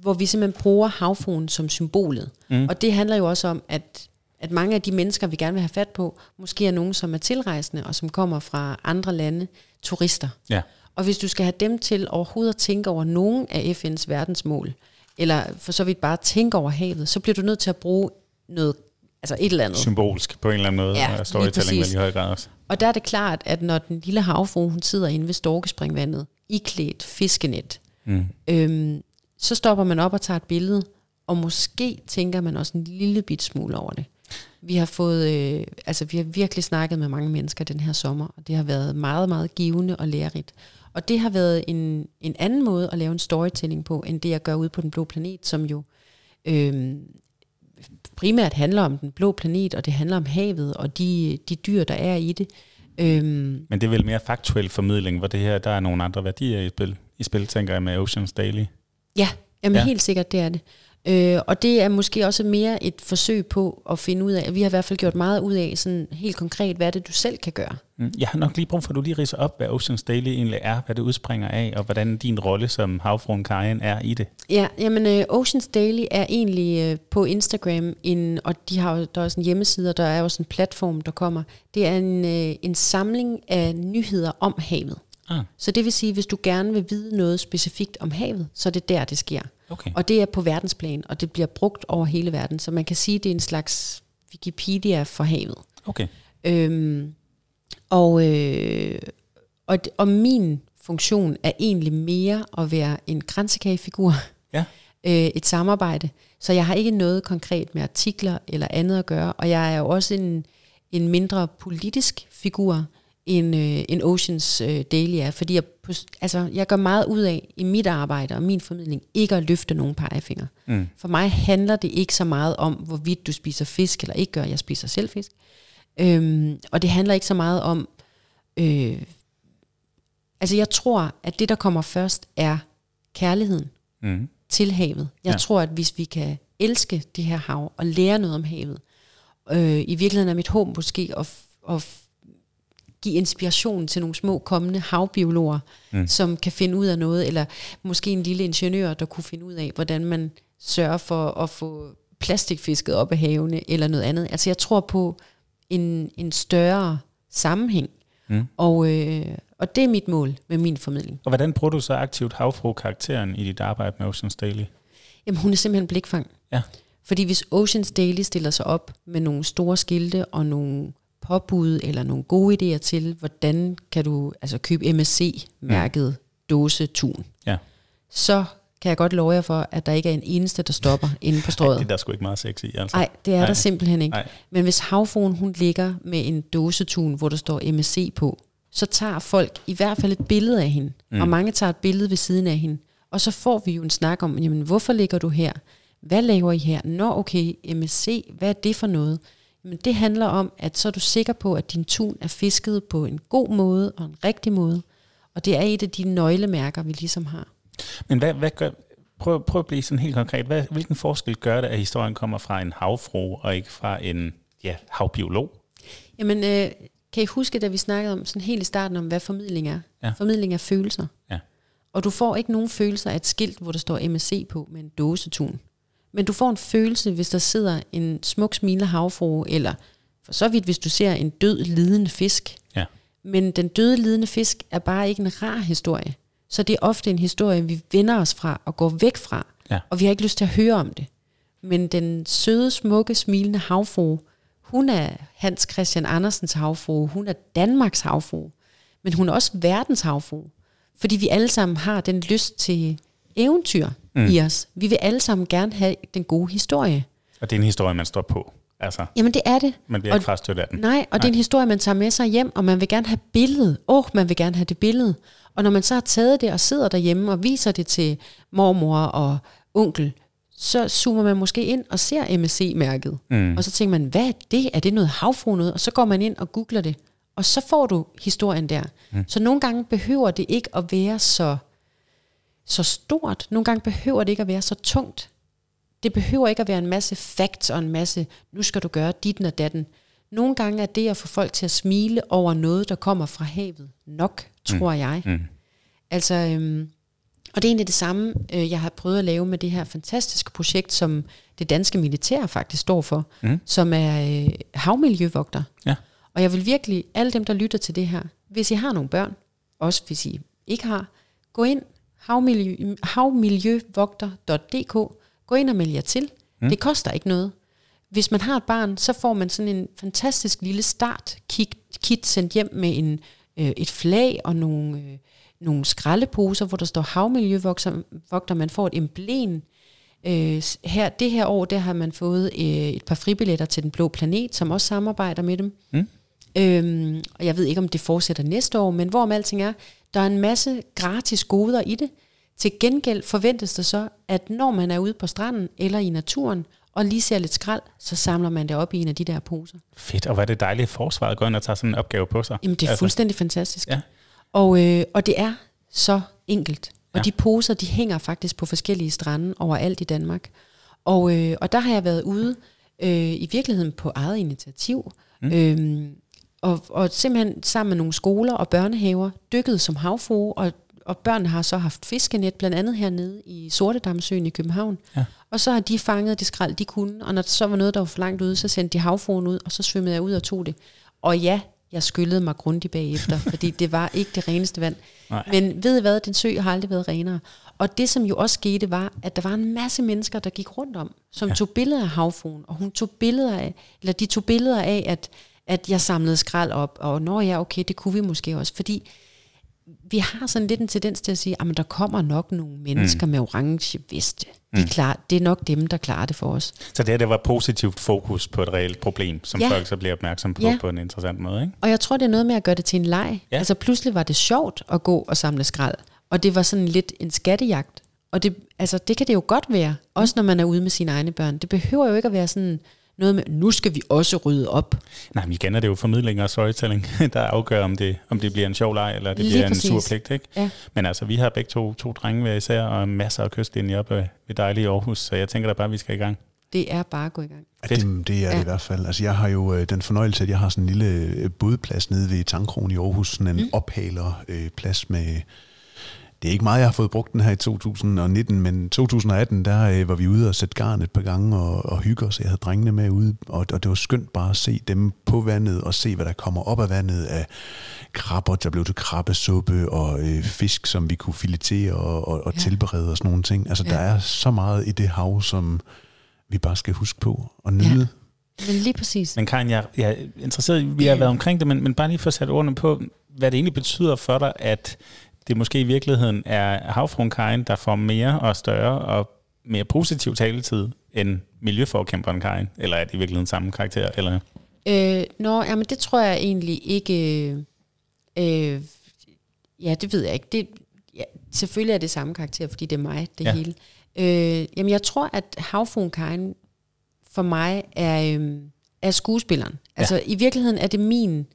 hvor vi simpelthen bruger havfruen som symbolet. Mm. Og det handler jo også om, at, at mange af de mennesker, vi gerne vil have fat på, måske er nogen, som er tilrejsende, og som kommer fra andre lande, turister. Ja. Og hvis du skal have dem til overhovedet at tænke over nogen af FN's verdensmål, eller for så vidt bare tænke over havet, så bliver du nødt til at bruge noget, altså et eller andet. Symbolsk på en eller anden måde, Ja, og storytelling vel i høj grad også. Og der er det klart, at når den lille havfru, hun sidder inde ved storkespringvandet, iklædt fiskenet, Mm. øhm, så stopper man op og tager et billede, og måske tænker man også en lille bit smule over det. Vi har fået, øh, altså vi har virkelig snakket med mange mennesker den her sommer, og det har været meget, meget givende og lærerigt. Og det har været en, en anden måde at lave en storytelling på, end det jeg gør ude på den blå planet, som jo øh, primært handler om den blå planet, og det handler om havet og de, de dyr, der er i det. Øhm, Men det er vel mere faktuel formidling, hvor det her, der er nogle andre værdier i spil, i spil tænker jeg, med Oceans Daily. Ja, jamen Ja. helt sikkert, det er det. Øh, og det er måske også mere et forsøg på at finde ud af, vi har i hvert fald gjort meget ud af, sådan helt konkret, hvad er det, du selv kan gøre. Mm. Jeg har nok lige brug for, at du lige riser op, hvad Oceans Daily egentlig er, hvad det udspringer af, og hvordan din rolle som havfruen Karin er i det. Ja, jamen uh, Oceans Daily er egentlig uh, på Instagram, en, og de har der er også en hjemmeside, og der er også en platform, der kommer. Det er en, uh, en samling af nyheder om havet. Ah. Så det vil sige, hvis du gerne vil vide noget specifikt om havet, så er det der, det sker. Okay. Og det er på verdensplan, og det bliver brugt over hele verden. Så man kan sige, at det er en slags Wikipedia for havet. Okay. Øhm, og, øh, og, og min funktion er egentlig mere at være en grænsekagefigur. Ja. øh, et samarbejde. Så jeg har ikke noget konkret med artikler eller andet at gøre. Og jeg er jo også en, en mindre politisk figur en, øh, en Oceans øh, Daily er, fordi jeg, altså, jeg gør meget ud af i mit arbejde og min formidling, ikke at løfte nogen pegefinger. Mm. For mig handler det ikke så meget om, hvorvidt du spiser fisk eller ikke gør. Jeg spiser selv fisk. Øhm, og det handler ikke så meget om, øh, altså jeg tror, at det der kommer først er kærligheden mm. til havet. Jeg ja. tror, at hvis vi kan elske det her hav og lære noget om havet, øh, i virkeligheden er mit håb måske at, at give inspiration til nogle små kommende havbiologer, mm. som kan finde ud af noget, eller måske en lille ingeniør, der kunne finde ud af, hvordan man sørger for at få plastikfisket op af havene, eller noget andet. Altså jeg tror på en, en større sammenhæng, mm. og, øh, og det er mit mål med min formidling. Og hvordan bruger du så aktivt havfru-karakteren i dit arbejde med Oceans Daily? Jamen hun er simpelthen blikfang. Ja. Fordi hvis Oceans Daily stiller sig op med nogle store skilte og nogle påbud eller nogle gode idéer til, hvordan kan du altså købe MSC-mærket mm. dåse tun. Ja. Så kan jeg godt love jer for, at der ikke er en eneste, der stopper inde på strået. det er der sgu ikke meget sexy. Altså. Nej, det er Ej. der simpelthen ikke. Ej. Men hvis havfruen hun ligger med en dåsetun, hvor der står MSC på, så tager folk i hvert fald et billede af hende. Mm. Og mange tager et billede ved siden af hende. Og så får vi jo en snak om, jamen, hvorfor ligger du her? Hvad laver I her? Nå okay, MSC, hvad er det for noget? Men det handler om, at så er du sikker på, at din tun er fisket på en god måde og en rigtig måde. Og det er et af de nøglemærker, vi ligesom har. Men hvad, hvad gør, prøv, prøv at blive sådan helt konkret. Hvad, hvilken forskel gør det, at historien kommer fra en havfru og ikke fra en ja, havbiolog? Jamen, øh, kan I huske, da vi snakkede om sådan helt i starten om, hvad formidling er? Ja. Formidling er følelser. Ja. Og du får ikke nogen følelser af et skilt, hvor der står MSC på med en dåsetun. Men du får en følelse, hvis der sidder en smuk smilende havfrue, eller for så vidt, hvis du ser en død, lidende fisk. Ja. Men den døde, lidende fisk er bare ikke en rar historie. Så det er ofte en historie, vi vender os fra og går væk fra. Ja. Og vi har ikke lyst til at høre om det. Men den søde, smukke, smilende havfrue, hun er Hans Christian Andersens havfrue, hun er Danmarks havfrue, men hun er også verdens havfrue. Fordi vi alle sammen har den lyst til eventyr mm. i os. Vi vil alle sammen gerne have den gode historie. Og det er en historie, man står på. Altså, Jamen det er det. Man bliver og, ikke frastødt af den. Nej, og nej. det er en historie, man tager med sig hjem, og man vil gerne have billedet. Åh, oh, man vil gerne have det billede. Og når man så har taget det og sidder derhjemme og viser det til mormor og onkel, så zoomer man måske ind og ser MSC-mærket. Mm. Og så tænker man, hvad er det? Er det noget havfru noget? Og så går man ind og googler det. Og så får du historien der. Mm. Så nogle gange behøver det ikke at være så så stort. Nogle gange behøver det ikke at være så tungt. Det behøver ikke at være en masse facts og en masse, nu skal du gøre dit og datten. Nogle gange er det at få folk til at smile over noget, der kommer fra havet nok, tror mm. jeg. Mm. Altså, øhm, og det er egentlig det samme, øh, jeg har prøvet at lave med det her fantastiske projekt, som det danske militær faktisk står for, mm. som er øh, havmiljøvogter. Ja. Og jeg vil virkelig, alle dem, der lytter til det her, hvis I har nogle børn, også hvis I ikke har, gå ind havmiljø, havmiljøvogter.dk. Gå ind og meld jer til. Mm. Det koster ikke noget. Hvis man har et barn, så får man sådan en fantastisk lille start-kit sendt hjem med en, øh, et flag og nogle, øh, nogle skraldeposer, hvor der står havmiljøvogter. Man får et emblem. Øh, her, det her år, der har man fået øh, et par fribilletter til Den Blå Planet, som også samarbejder med dem. Mm. Øhm, og jeg ved ikke, om det fortsætter næste år, men hvorom alting er, der er en masse gratis goder i det. Til gengæld forventes det så, at når man er ude på stranden eller i naturen, og lige ser lidt skrald, så samler man det op i en af de der poser. Fedt, og hvad er det dejligt, at forsvaret går ind og tager sådan en opgave på sig. Jamen det er altså. fuldstændig fantastisk. Ja. Og, øh, og det er så enkelt. Og ja. de poser, de hænger faktisk på forskellige strande overalt i Danmark. Og, øh, og der har jeg været ude øh, i virkeligheden på eget initiativ. Mm. Øhm, og, og simpelthen sammen med nogle skoler og børnehaver dykket som havfrue, og, og børnene har så haft fiskenet, blandt andet hernede i Sortedamsøen i København. Ja. Og så har de fanget det skrald, de kunne, og når der så var noget, der var for langt ude, så sendte de havfruen ud, og så svømmede jeg ud og tog det. Og ja, jeg skyllede mig grundigt bagefter, fordi det var ikke det reneste vand. Nej. Men ved I hvad, den sø har aldrig været renere. Og det, som jo også skete, var, at der var en masse mennesker, der gik rundt om, som ja. tog billeder af havfruen, og hun tog billeder af, eller de tog billeder af, at, at jeg samlede skrald op, og når ja, okay, det kunne vi måske også, fordi vi har sådan lidt en tendens til at sige, at der kommer nok nogle mennesker mm. med orange veste. De mm. klar, det er nok dem, der klarer det for os. Så det her, det var positivt fokus på et reelt problem, som Ja. folk så bliver opmærksom på Ja. på en interessant måde, ikke? Og jeg tror, det er noget med at gøre det til en leg. Ja. Altså pludselig var det sjovt at gå og samle skrald. Og det var sådan lidt en skattejagt. Og det, altså, det kan det jo godt være, også når man er ude med sine egne børn. Det behøver jo ikke at være sådan noget med, nu skal vi også rydde op. Nej, men igen er det jo formidling og storytelling, der afgør, om det, om det bliver en sjov leg, eller det Lige bliver præcis. en sur pligt, ikke? Ja. Men altså, vi har begge to, to drenge hver især, og masser af kystlinjer op ved, dejlige Aarhus, så jeg tænker da bare, at vi skal i gang. Det er bare at gå i gang. Ja, det, det er det Ja. i hvert fald. Altså, jeg har jo øh, den fornøjelse, at jeg har sådan en lille øh, bådplads nede ved Tankrogen i Aarhus, sådan en mm. ophaler øh, plads med... Det er ikke meget, jeg har fået brugt den her i 2019, men 2018, der øh, var vi ude og sætte garn et par gange og, og hygge os. Jeg havde drengene med ude, og, og det var skønt bare at se dem på vandet og se, hvad der kommer op af vandet af krabber, der blev til krabbesuppe og øh, fisk, som vi kunne filetere og, og, og Ja. tilberede og sådan nogle ting. Altså, Ja. der er så meget i det hav, som vi bare skal huske på og nyde. Men lige præcis. Men Karin, jeg, jeg er interesseret i, vi har været omkring det, men, men bare lige for at sætte ordene på, hvad det egentlig betyder for dig, at det måske i virkeligheden er havfruen Karin, der får mere og større og mere positiv taletid end miljøforkæmperen Karin, eller er det i virkeligheden samme karakter? Eller? Øh, nå, jamen det tror jeg egentlig ikke... Øh, ja, det ved jeg ikke. Det, ja, selvfølgelig er det samme karakter, fordi det er mig, det Ja. ja. hele. Øh, jamen jeg tror, at havfruen Karin for mig er, øh, er skuespilleren. Altså i virkeligheden er det min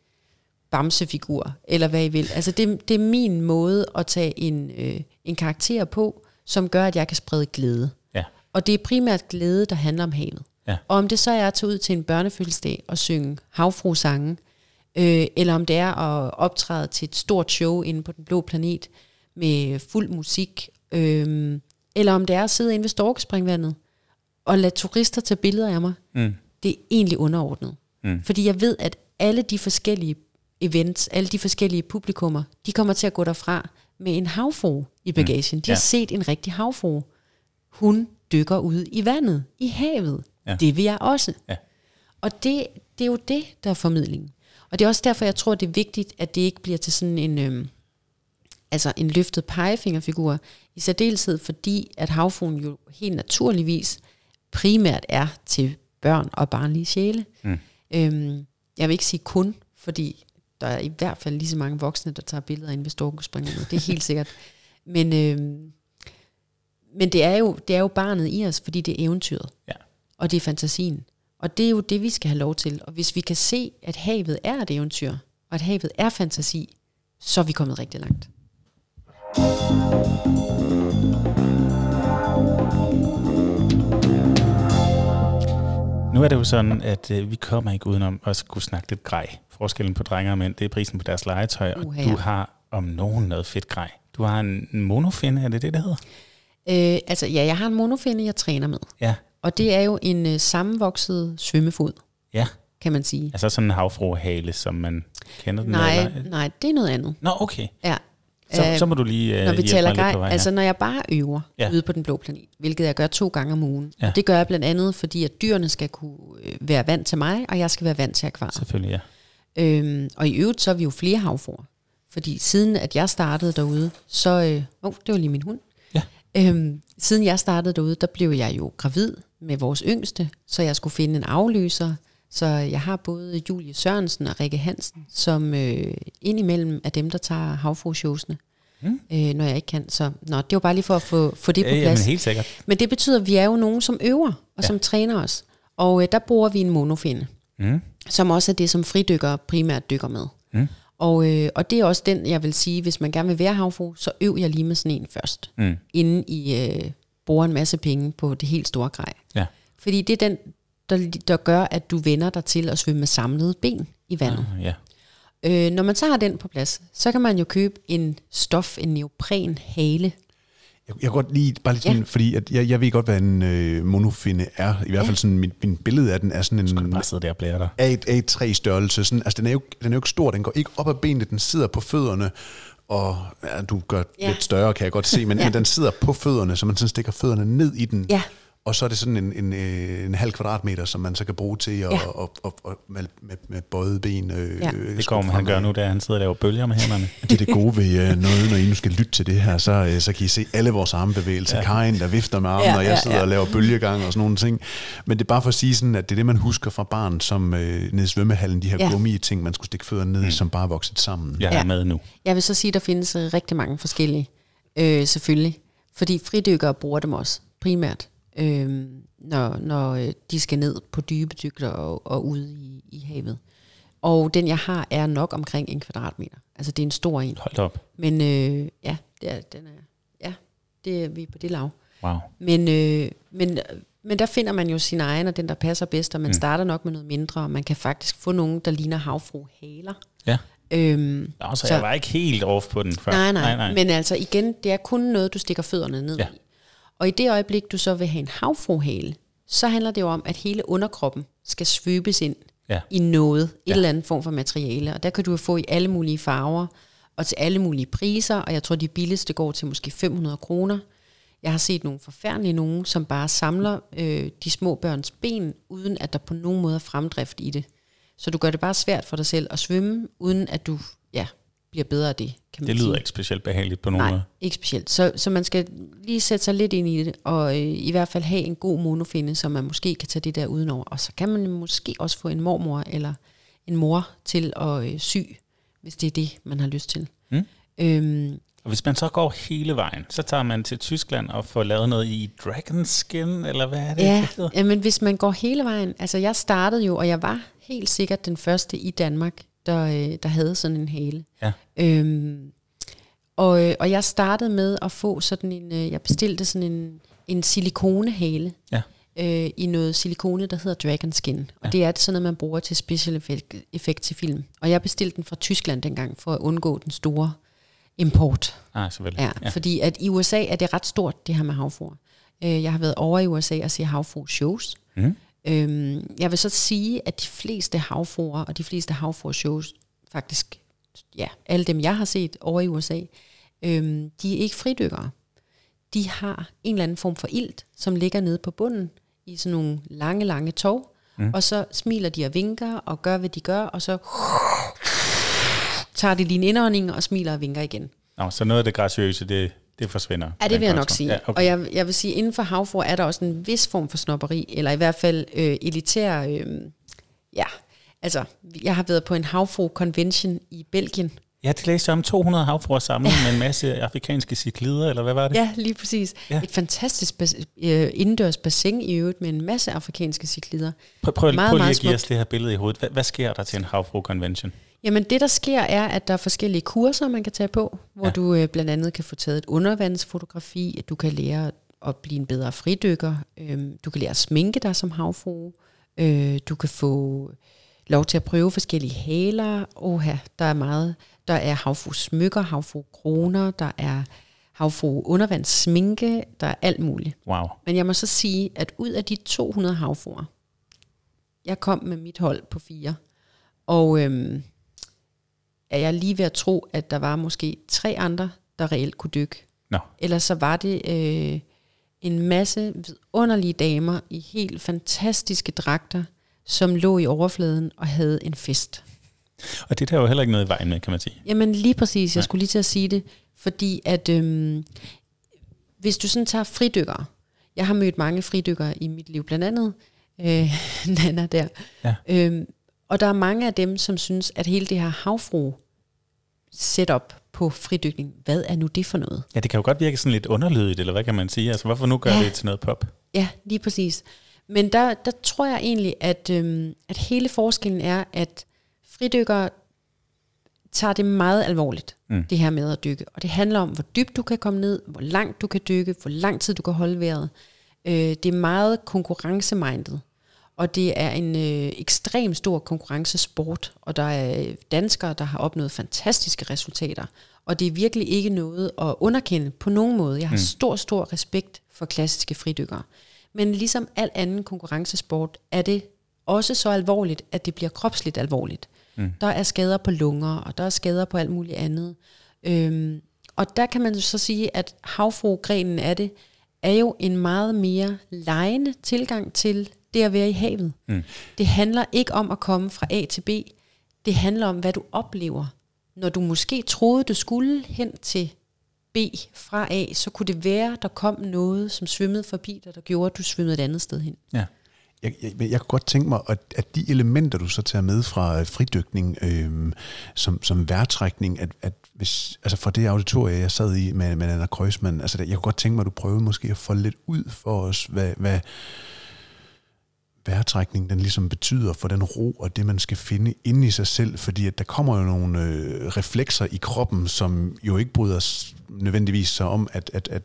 bamsefigur, eller hvad I vil. Altså det, det er min måde at tage en, øh, en karakter på, som gør, at jeg kan sprede glæde. Ja. Og det er primært glæde, der handler om havet. Ja. Og om det så er at tage ud til en børnefødselsdag og synge havfrusange, øh, eller om det er at optræde til et stort show inde på den blå planet med fuld musik, øh, eller om det er at sidde inde ved Storkespringvandet og lade turister tage billeder af mig, Mm. det er egentlig underordnet. Mm. Fordi jeg ved, at alle de forskellige events, alle de forskellige publikummer, de kommer til at gå derfra med en havfru i bagagen. De har Ja. set en rigtig havfru. Hun dykker ud i vandet, i havet. Ja. Det vil jeg også. Ja. Og det, det er jo det, der er formidlingen. Og det er også derfor, jeg tror, det er vigtigt, at det ikke bliver til sådan en, øhm, altså en løftet pegefingerfigur. I særdeleshed fordi, at havfruen jo helt naturligvis primært er til børn og barnlige sjæle. Mm. Øhm, jeg vil ikke sige kun, fordi der er i hvert fald lige så mange voksne, der tager billeder inde ved Storkespringvandet. Det er helt sikkert. Men, øhm, men det, er jo, det er jo barnet i os, fordi det er eventyret. Ja. Og det er fantasien. Og det er jo det, vi skal have lov til. Og hvis vi kan se, at havet er et eventyr, og at havet er fantasi, så er vi kommet rigtig langt. Nu er det jo sådan, at øh, vi kommer ikke udenom at kunne snakke lidt grej. Forskellen på drenge og mænd, det er prisen på deres legetøj, og ja. du har om nogen noget fedt grej. Du har en en monofinde, er det det, det hedder? Øh, altså ja, jeg har en monofinde, jeg træner med. Ja, Og det er jo en øh, sammenvokset svømmefod, ja. kan man sige. Altså sådan en havfruehale, som man kender den. Nej, eller? nej, det er noget andet. Nå, okay. Ja. Så, Øh, så må du lige uh, når vi taler grej, vej her. altså når jeg bare øver Ja. ja. ude på den blå planet, hvilket jeg gør to gange om ugen. Ja. Ja. Det gør jeg blandt andet, fordi at dyrene skal kunne øh, være vant til mig, og jeg skal være vant til akvariet. Selvfølgelig, ja. Øhm, og i øvrigt, så er vi jo flere havfruer. Fordi siden at jeg startede derude, så... Øh, oh, det var lige min hund. Ja. Øhm, siden jeg startede derude, der blev jeg jo gravid med vores yngste, så jeg skulle finde en afløser. Så jeg har både Julie Sørensen og Rikke Hansen, som øh, indimellem er dem, der tager havfrueshowsene, Mm. øh, når jeg ikke kan. Så nå, det var bare lige for at få, få det på Ja, plads. jamen helt sikkert. Men det betyder, at vi er jo nogen, som øver og Ja. ja. som træner os. Og øh, der bruger vi en monofinde Mm. som også er det, som fridykkere primært dykker med. Mm. Og, øh, og det er også den, jeg vil sige, hvis man gerne vil være havfru, så øv jeg lige med sådan en først, Mm. inden I, øh, bruger en masse penge på det helt store grej. Ja. Fordi det er den, der, der gør, at du vender dig til at svømme med samlede ben i vandet. Ah, ja. Øh, når man så har den på plads, så kan man jo købe en stof, en neopren hale. Jeg, jeg kan godt lide, bare lige sådan, ja. fordi at jeg, jeg ved godt, hvad en øh, monofinde er. I hvert fald sådan, min, min billede af den er sådan Du en bare sidde der og blære dig. A, A3-størrelse. Sådan, altså, den er, jo, den er jo ikke stor, den går ikke op ad benene, den sidder på fødderne, og ja, du gør ja. Ja. lidt større, kan jeg godt se, men, ja. Ja. men den sidder på fødderne, så man sådan stikker fødderne ned i den. Ja. Og så er det sådan en, en, øh, en halv kvadratmeter, som man så kan bruge til at, Ja. og, og, og, og med, med, med bøjet ben. Øh, Ja. øh, Det går, han gør nu, da han sidder og laver bølger med hænderne. Det er det gode ved øh, noget, når I nu skal lytte til det her, så, øh, så kan I se alle vores armbevægelser. Ja. Karin, der vifter med armen, ja, Ja, og jeg ja, sidder ja. og laver bølgegang og sådan nogle ting. Men det er bare for at sige sådan, at det er det, man husker fra barn, som øh, nede i svømmehallen, de her ja. Ja. gummi-ting, man skulle stikke fødderne ned i, som bare vokset sammen. Jeg er Ja. med nu. Jeg vil så sige, at der findes øh, rigtig mange forskellige, øh, selvfølgelig. Fordi fridykkere bruger dem også primært, øh, når, når øh, de skal ned på dybe dybder og, og ude i, i havet. Og den, jeg har, er nok omkring en kvadratmeter. Altså, det er en stor en. Hold op. Men øh, ja, det er, den er, ja, det er vi er på det lav. Wow. Men, øh, men, men der finder man jo sin egen, og den, der passer bedst, og man mm. starter nok med noget mindre, og man kan faktisk få nogen, der ligner havfru-haler. Ja. Øhm, Nå, så, så jeg var ikke helt off på den før. nej, nej, nej, men altså igen, det er kun noget, du stikker fødderne ned ja. i. Og i det øjeblik, du så vil have en havfruhale, så handler det jo om, at hele underkroppen skal svøbes ind Ja. i noget, et Ja. eller andet form for materiale. Og der kan du jo få i alle mulige farver, og til alle mulige priser, og jeg tror, de billigste går til måske 500 kroner. Jeg har set nogle forfærdelige nogen, som bare samler øh, de små børns ben, uden at der på nogen måde er fremdrift i det. Så du gør det bare svært for dig selv at svømme, uden at du bliver bedre af det, kan man Det sige. lyder ikke specielt behageligt på nogen Nej, måde. ikke specielt. Så, så man skal lige sætte sig lidt ind i det, og øh, i hvert fald have en god monofinde, så man måske kan tage det der udenover. Og så kan man måske også få en mormor eller en mor til at øh, sy, hvis det er det, man har lyst til. Mm. Øhm, Og hvis man så går hele vejen, så tager man til Tyskland og får lavet noget i Dragon Skin, eller hvad er det, ja, det hedder? ja, men hvis man går hele vejen, altså jeg startede jo, og jeg var helt sikkert den første i Danmark, der, øh, der havde sådan en hale. Ja. Øhm, og, øh, og jeg startede med at få sådan en, øh, jeg bestilte sådan en, en silikonehale Ja. øh, i noget silikone, der hedder Dragon Skin. Og Ja. det er sådan noget, man bruger til special effect, effect til film. Og jeg bestilte den fra Tyskland dengang, for at undgå den store import. Ah, selvfølgelig. Ja, ja. fordi at i USA er det ret stort, det her med havfruer. Øh, jeg har været over i USA og se havfru-shows. Mm. Øhm, jeg vil så sige, at de fleste havfruer og de fleste havfru-shows, faktisk, ja, alle dem jeg har set over i USA, øhm, de er ikke fridykkere. De har en eller anden form for ilt, som ligger nede på bunden i sådan nogle lange, lange tog, mm. og så smiler de og vinker og gør, hvad de gør, og så tager de lige en indånding og smiler og vinker igen. Nå, så noget af det graciøse, det, det forsvinder. Ja, det vil jeg nok sige. Ja, okay. Og jeg, jeg vil sige, inden for havfor er der også en vis form for snopperi, eller i hvert fald øh, elitær, øh, ja, altså, jeg har været på en havfru-convention i Belgien. Ja, det læste om 200 havfruer samlet med en masse afrikanske ciklider, eller hvad var det? Ja, lige præcis. Ja. Ja. Et fantastisk bas- øh, indendørs bassin i øvrigt med en masse afrikanske ciklider. Prøv, prøv, Meget, prøv lige meget at give os smukt. det her billede i hovedet. Hvad, hvad sker der til en havfru-convention? Jamen det, der sker, er, at der er forskellige kurser, man kan tage på, hvor Ja. du øh, blandt andet kan få taget et undervandsfotografi, at du kan lære at blive en bedre fridykker, øhm, du kan lære at sminke dig som havfrue, øh, du kan få lov til at prøve forskellige haler. Oha, der er meget. Der er havfru smykker, havfru kroner, der er havfru undervandssminke, der er alt muligt. Wow. Men jeg må så sige, at ud af de 200 havfruer, jeg kom med mit hold på fire, og øhm, er jeg lige ved at tro, at der var måske tre andre, der reelt kunne dykke. Nå, Ellers så var det øh, en masse vidunderlige damer i helt fantastiske dragter, som lå i overfladen og havde en fest. og det er der jo heller ikke noget i vejen med, kan man sige. Jamen lige præcis, jeg Ja. skulle lige til at sige det, fordi at øhm, hvis du sådan tager fridykkere, jeg har mødt mange fridykkere i mit liv, blandt andet øh, Nana der, Ja. øhm, og der er mange af dem, som synes, at hele det her havfru setup på fridykning, hvad er nu det for noget? Ja, det kan jo godt virke sådan lidt underlydigt, eller hvad kan man sige? Altså, hvorfor nu gør Ja. det til noget pop? Ja, lige præcis. Men der, der tror jeg egentlig, at, øhm, at hele forskellen er, at fridykkere, tager det meget alvorligt, Mm. det her med at dykke. Og det handler om, hvor dybt du kan komme ned, hvor langt du kan dykke, hvor lang tid du kan holde vejret. Øh, det er meget konkurrencemindet. Og det er en øh, ekstrem stor konkurrencesport, og der er danskere, der har opnået fantastiske resultater. Og det er virkelig ikke noget at underkende på nogen måde. Jeg har mm. stor, stor respekt for klassiske fridykkere. Men ligesom al anden konkurrencesport, er det også så alvorligt, at det bliver kropsligt alvorligt. Mm. Der er skader på lunger, og der er skader på alt muligt andet. Øhm, og der kan man så sige, at havfrugrenen af det, er jo en meget mere lejende tilgang til det at være i havet. Mm. Det handler ikke om at komme fra A til B. Det handler om, hvad du oplever. Når du måske troede, du skulle hen til B fra A, så kunne det være, der kom noget, som svømmede forbi dig, der gjorde, at du svømmede et andet sted hen. Ja. Jeg, jeg, jeg kunne godt tænke mig, at, at de elementer, du så tager med fra øh, fridykning øh, som, som værtrækning, at, at hvis, altså fra det auditorie, jeg sad i med, med Anna Kreuzmann, altså jeg kunne godt tænke mig, at du prøvede måske at få lidt ud for os, hvad, hvad vejrtrækning den ligesom betyder for den ro og det, man skal finde inde i sig selv, fordi at der kommer jo nogle øh, reflekser i kroppen, som jo ikke bryder nødvendigvis sig om at, at, at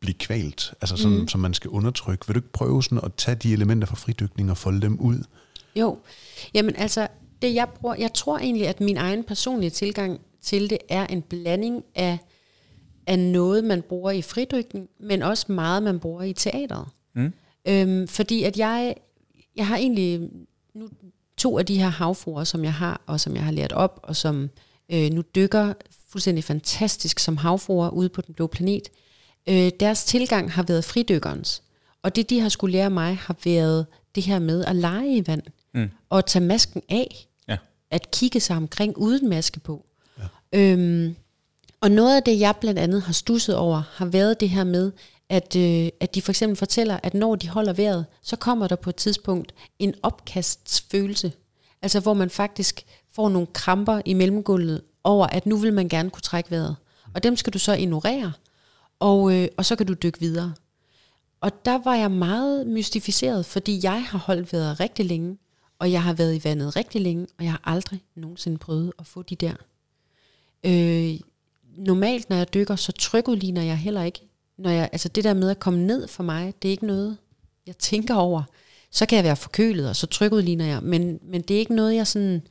blive kvalt, altså sådan, mm. som man skal undertrykke. Vil du ikke prøve sådan at tage de elementer fra fridykning og folde dem ud? Jo, jamen altså, det jeg bruger, jeg tror egentlig, at min egen personlige tilgang til det er en blanding af, af noget, man bruger i fridykning, men også meget, man bruger i teateret. Mm. Øhm, fordi at jeg, jeg har egentlig nu to af de her havfruer, som jeg har, og som jeg har lært op, og som øh, nu dykker fuldstændig fantastisk som havfruer ude på den blå planet. Øh, deres tilgang har været fridykkerens. Og det, de har skulle lære mig, har været det her med at lege i vand. Mm. Og tage masken af. Ja. At kigge sig omkring uden maske på. Ja. Øhm, og noget af det, jeg blandt andet har stusset over, har været det her med, at, øh, at de for eksempel fortæller, at når de holder vejret, så kommer der på et tidspunkt en opkastsfølelse. Altså hvor man faktisk får nogle kramper i mellemgulvet over, at nu vil man gerne kunne trække vejret. Og dem skal du så ignorere, og, øh, og så kan du dykke videre. Og der var jeg meget mystificeret, fordi jeg har holdt vejret rigtig længe, og jeg har været i vandet rigtig længe, og jeg har aldrig nogensinde prøvet at få de der. Øh, normalt, når jeg dykker, så trykudligner jeg heller ikke. Når jeg, altså det der med at komme ned for mig, det er ikke noget, jeg tænker over. Så kan jeg være forkølet, og så trykudligner jeg. Men, men det er ikke noget, jeg sådan...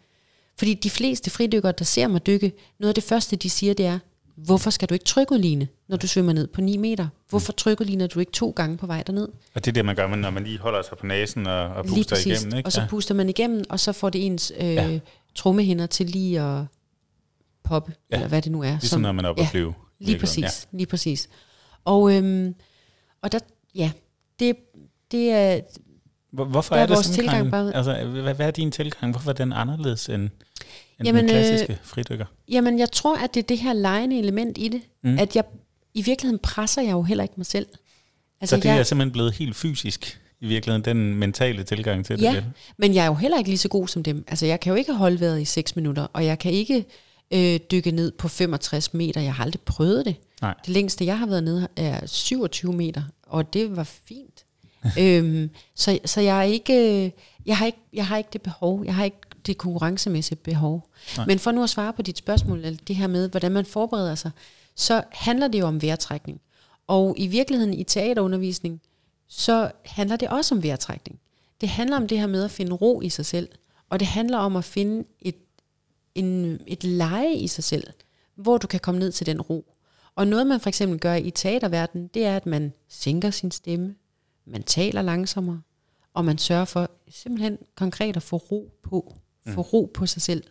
Fordi de fleste fridykkere, der ser mig dykke, noget af det første, de siger, det er, hvorfor skal du ikke trykudligne, når du svømmer ned på 9 meter? Hvorfor trykudligner du ikke to gange på vej derned? Og det er det, man gør, når man lige holder sig på næsen og, og Lige puster præcis. igennem, ikke? Og så puster man igennem, og så får det ens øh, Ja. trommehinder til lige at poppe, Ja. eller hvad det nu er. Ligesom når man er oppe ja, at flyve. Lige præcis, ja. lige præcis. Og, øhm, og der, ja, det, det er, Hvor- Hvorfor er, er det vores sådan, tilgang bare- Altså, hvad, hvad er din tilgang? Hvorfor er den anderledes end, end Jamen, den øh, klassiske fridykker? jamen jeg tror, at det er det her lejende element i det, Mm. at jeg, i virkeligheden presser jeg jo heller ikke mig selv. Altså, så det jeg, er simpelthen blevet helt fysisk, i virkeligheden, den mentale tilgang til det. Ja, men jeg er jo heller ikke lige så god som dem. Altså, jeg kan jo ikke holde vejret i 6 minutter, og jeg kan ikke øh, dykke ned på 65 meter. Jeg har aldrig prøvet det. Nej. Det længste, jeg har været nede, er 27 meter, og det var fint. øhm, så, så jeg er ikke, øh, jeg har ikke, jeg har ikke det behov. Jeg har ikke det konkurrencemæssige behov. Nej. Men for nu at svare på dit spørgsmål, eller det her med, hvordan man forbereder sig, så handler det jo om vejrtrækning. Og i virkeligheden i teaterundervisning, så handler det også om vejrtrækning. Det handler om det her med at finde ro i sig selv, og det handler om at finde et, en, et leje i sig selv, hvor du kan komme ned til den ro. Og noget man for eksempel gør i teaterverdenen, det er, at man sænker sin stemme, man taler langsommere, og man sørger for simpelthen konkret at få ro på, få ro på sig selv.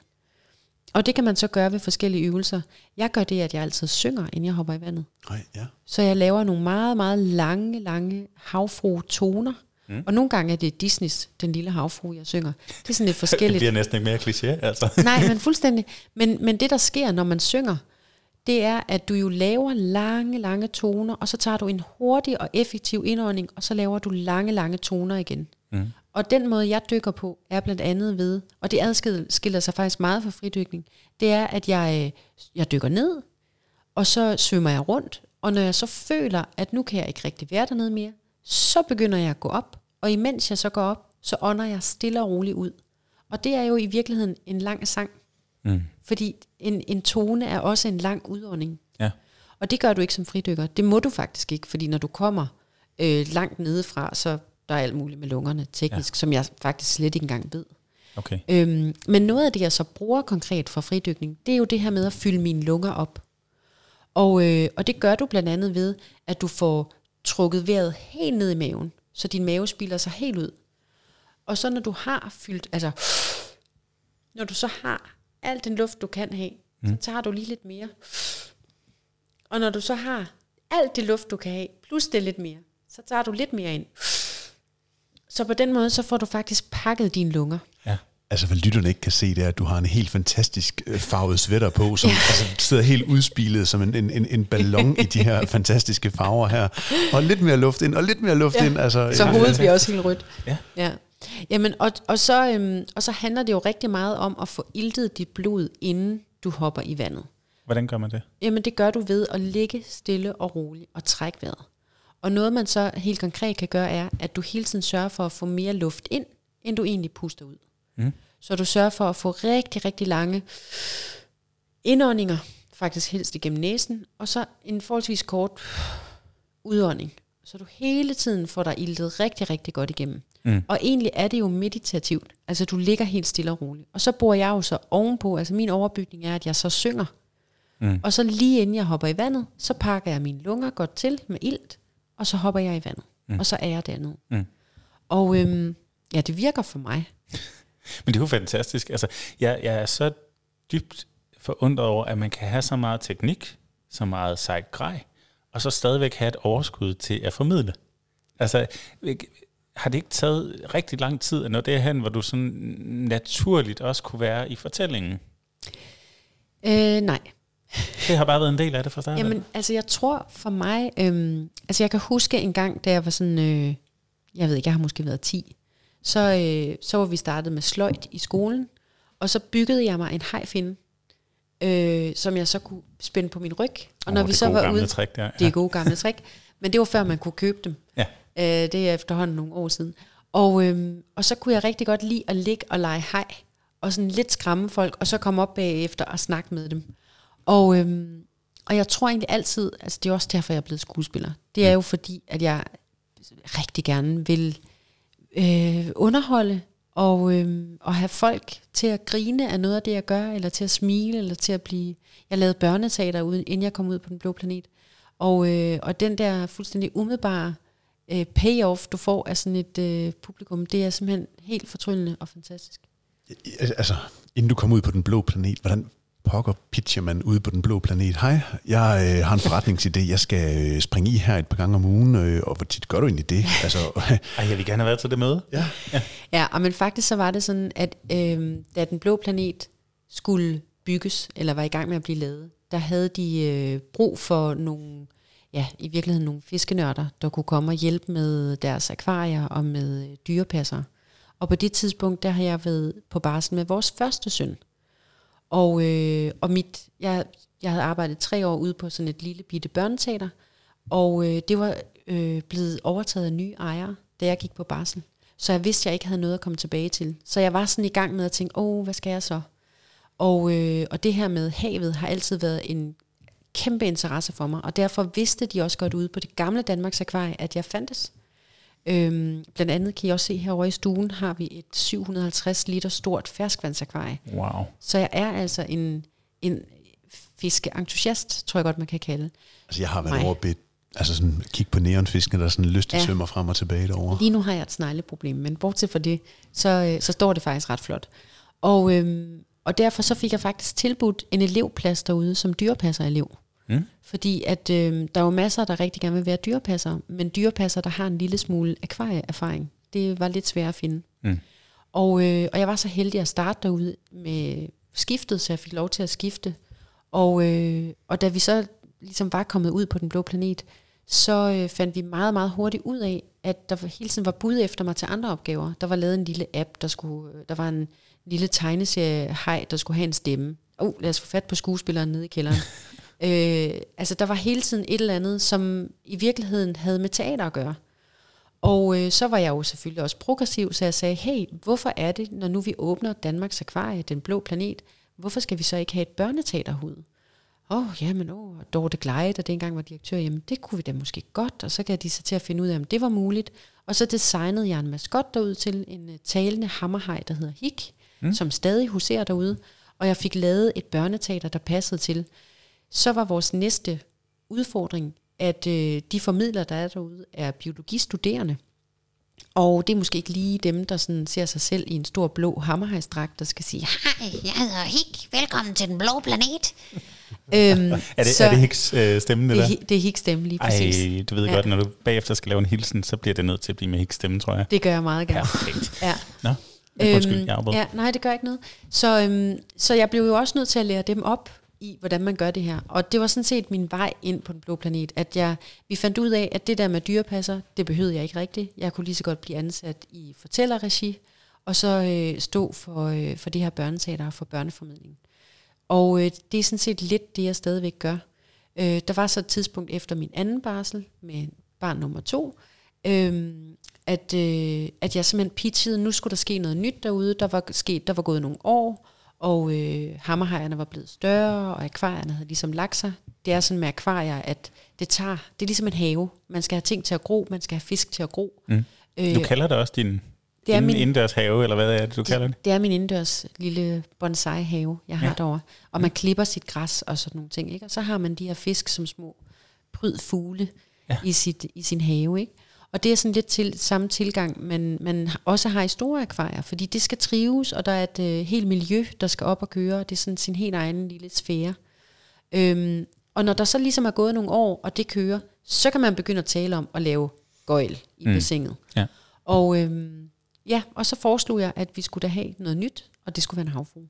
Og det kan man så gøre ved forskellige øvelser. Jeg gør det, at jeg altid synger, inden jeg hopper i vandet. Nej, ja. Så jeg laver nogle meget, meget lange, lange havfru-toner. Mm. Og nogle gange er det Disneys Den Lille Havfru, jeg synger. Det er sådan lidt Det forskelligt. bliver næsten ikke mere kliché, altså. Nej, men fuldstændig. Men, men det, der sker, når man synger, det er, at du jo laver lange, lange toner, og så tager du en hurtig og effektiv indånding, og så laver du lange, lange toner igen. Mm. Og den måde, jeg dykker på, er blandt andet ved, og det adskiller sig faktisk meget fra fridykning, det er, at jeg, øh, jeg dykker ned, og så svømmer jeg rundt, og når jeg så føler, at nu kan jeg ikke rigtig være dernede mere, så begynder jeg at gå op, og imens jeg så går op, så ånder jeg stille og roligt ud. Og det er jo i virkeligheden en lang sang. Mm. Fordi en, en tone er også en lang udånding. Ja. Og det gør du ikke som fridykker. Det må du faktisk ikke, fordi når du kommer øh, langt nedefra, så der er alt muligt med lungerne teknisk, ja. som jeg faktisk slet ikke engang ved. Okay. Øhm, men noget af det, jeg så bruger konkret for fridykning, det er jo det her med at fylde mine lunger op. Og, øh, og det gør du blandt andet ved, at du får trukket vejret helt ned i maven, så din mave spiller sig helt ud. Og så når du har fyldt, altså når du så har al den luft, du kan have, mm. så tager du lige lidt mere. Og når du så har alt det luft, du kan have, plus det lidt mere, så tager du lidt mere ind. Så på den måde, så får du faktisk pakket dine lunger. Ja. Altså, hvad lytterne ikke kan se, det er, at du har en helt fantastisk øh, farvet sweater på, som ja. altså, sidder helt udspilet som en, en, en ballon i de her fantastiske farver her. Og lidt mere luft ind, og lidt mere luft Ja. ind. Altså, Så hovedet bliver også helt rødt. Ja. ja. Jamen, og, og, så, øhm, og så handler det jo rigtig meget om at få iltet dit blod, inden du hopper i vandet. Hvordan gør man det? Jamen, det gør du ved at ligge stille og roligt og trække vejret. Og noget, man så helt konkret kan gøre, er, at du hele tiden sørger for at få mere luft ind, end du egentlig puster ud. Mm. Så du sørger for at få rigtig, rigtig lange indåndinger, faktisk helst igennem næsen, og så en forholdsvis kort udånding. Så du hele tiden får dig iltet rigtig, rigtig godt igennem. Mm. Og egentlig er det jo meditativt. Altså du ligger helt stille og roligt. Og så bor jeg jo så ovenpå, altså min overbygning er, at jeg så synger. Mm. Og så lige inden jeg hopper i vandet, så pakker jeg mine lunger godt til med ilt, og så hopper jeg i vandet. Mm. Og så er jeg dernede. Mm. Og øhm, ja, det virker for mig. Men det er jo fantastisk. Altså, jeg, jeg er så dybt forundret over, at man kan have så meget teknik, så meget sejt grej, og så stadigvæk have et overskud til at formidle. Altså, har det ikke taget rigtig lang tid at nå derhen, hvor du sådan naturligt også kunne være i fortællingen? Øh, nej. Det har bare været en del af det fra starten. Jamen, altså jeg tror for mig, øhm, altså jeg kan huske en gang, da jeg var sådan, øh, jeg ved ikke, jeg har måske været 10, så, øh, så var vi startet med sløjt i skolen, og så byggede jeg mig en hejfinde, øh, som jeg så kunne spænde på min ryg. Og Åh, når vi så var ude, trick der. det er gode gamle trick, men det var før man kunne købe dem. Ja. Øh, det er efterhånden nogle år siden. Og, øhm, og så kunne jeg rigtig godt lide at ligge og lege hej, og sådan lidt skræmme folk, og så komme op bagefter og snakke med dem. Og, øhm, og jeg tror egentlig altid, altså det er også derfor, jeg er blevet skuespiller. Det er jo fordi, at jeg rigtig gerne vil øh, underholde, og, øhm, og have folk til at grine af noget af det, jeg gør, eller til at smile, eller til at blive... Jeg lavede børneteater, uden, inden jeg kom ud på Den Blå Planet. Og, øh, og den der fuldstændig umiddelbare øh, payoff, du får af sådan et øh, publikum, det er simpelthen helt fortryllende og fantastisk. Altså, inden du kommer ud på den blå planet, hvordan pokker pitcher man ude på den blå planet? Hej, jeg øh, har en forretningsidé, jeg skal øh, springe i her et par gange om ugen, øh, og hvor tit gør du egentlig det? Altså, Ej, jeg vil gerne have været til det møde. ja. Ja, og men faktisk så var det sådan, at øh, da Den Blå Planet skulle bygges, eller var i gang med at blive lavet, der havde de øh, brug for nogle, ja, i virkeligheden nogle fiskenørder, der kunne komme og hjælpe med deres akvarier og med øh, dyrepasser. Og på det tidspunkt, der har jeg været på barsel med vores første søn. Og, øh, og mit, jeg, jeg havde arbejdet tre år ude på sådan et lille bitte børneteater, og øh, det var øh, blevet overtaget af nye ejere, da jeg gik på barsel. Så jeg vidste, at jeg ikke havde noget at komme tilbage til. Så jeg var sådan i gang med at tænke, åh, hvad skal jeg så? Og, øh, og det her med havet har altid været en kæmpe interesse for mig, og derfor vidste de også godt ude på det gamle Danmarks Akvarie, at jeg fandtes. Øhm, blandt andet kan I også se herovre i stuen, har vi et 750 liter stort ferskvandsakvarie. Wow. Så jeg er altså en, en fiskeentusiast, tror jeg godt, man kan kalde. Altså, jeg har været Nej. over bedt, altså sådan, kigge på neonfiskene, der sådan lyst til Ja. svømmer frem og tilbage derovre. Lige nu har jeg et snegleproblem, men bortset fra det, så, øh, så står det faktisk ret flot. Og, øhm, og derfor så fik jeg faktisk tilbudt en elevplads derude som dyrepasserelev. Mm. Fordi at øh, der er jo masser, der rigtig gerne vil være dyrepasser, men dyrepasser, der har en lille smule akvarieerfaring, det var lidt svært at finde. Mm. Og, øh, og jeg var så heldig at starte derude med skiftet, så jeg fik lov til at skifte. Og, øh, og da vi så ligesom var kommet ud på den blå planet, så øh, fandt vi meget, meget hurtigt ud af, at der hele tiden var bud efter mig til andre opgaver. Der var lavet en lille app, der, skulle, der var en lille tegneserie hej, der skulle have en stemme. Oh, lad os få fat på skuespilleren nede i kælderen. øh, altså, der var hele tiden et eller andet, som i virkeligheden havde med teater at gøre. Og øh, så var jeg jo selvfølgelig også progressiv, så jeg sagde, hey, hvorfor er det, når nu vi åbner Danmarks Akvarie, den blå planet, hvorfor skal vi så ikke have et børneteaterhud? Åh, oh, jamen, oh, Dorte Gleit, der dengang var direktør, jamen det kunne vi da måske godt, og så kan de så til at finde ud af, om det var muligt. Og så designede jeg en maskot derud til en uh, talende hammerhaj, der hedder Hik, mm. som stadig huserer derude, og jeg fik lavet et børneteater, der passede til. Så var vores næste udfordring, at øh, de formidlere, der er derude, er biologistuderende. Og det er måske ikke lige dem, der sådan ser sig selv i en stor blå hammerhejsdragt, der skal sige, Hej, jeg hedder Hik. Velkommen til den blå planet. øhm, Er det, så, er det Hicks øh, stemme, det, det, er, der? Det er Hicks stemme lige præcis. Ej, du ved Ja. godt, når du bagefter skal lave en hilsen, så bliver det nødt til at blive med Hicks stemme, tror jeg. Det gør jeg meget gerne. Perfekt. Ja. Nå, undskyld, jeg ja, nej, det gør ikke noget. Så, øhm, så jeg blev jo også nødt til at lære dem op i, hvordan man gør det her. Og det var sådan set min vej ind på den blå planet, at jeg, vi fandt ud af, at det der med dyrepasser, det behøvede jeg ikke rigtigt. Jeg kunne lige så godt blive ansat i fortællerregi, og så øh, stå for, øh, for det her børneteater og for børneformidling. Og øh, det er sådan set lidt det, jeg stadigvæk gør. Øh, der var så et tidspunkt efter min anden barsel med barn nummer to, øh, at, øh, at jeg simpelthen pitchede, nu skulle der ske noget nyt derude. Der var, sket, der var gået nogle år, og øh, hammerhajerne var blevet større, og akvarierne havde ligesom lagt sig. Det er sådan med akvarier, at det tager, det er ligesom en have. Man skal have ting til at gro, man skal have fisk til at gro. Mm. Øh, Du kalder det også din det er min- indendørs have, eller hvad er det, du kalder det? det er min indendørs lille bonsai-have, jeg har Ja. derovre. Og man klipper sit græs og sådan nogle ting. Ikke? Og så har man de her fisk som små pryd fugle Ja. ja. i, sit, i sin have. Ikke? Og det er sådan lidt til samme tilgang, man, man også har i store akvarier, fordi det skal trives, og der er et øh, helt miljø, der skal op og køre, og det er sådan sin helt egen lille sfære. Øhm, og når der så ligesom er gået nogle år, og det kører, så kan man begynde at tale om at lave gøjl i Mm. bassinet. Ja. Og øhm, ja, og så foreslog jeg, at vi skulle da have noget nyt, og det skulle være en havfrue.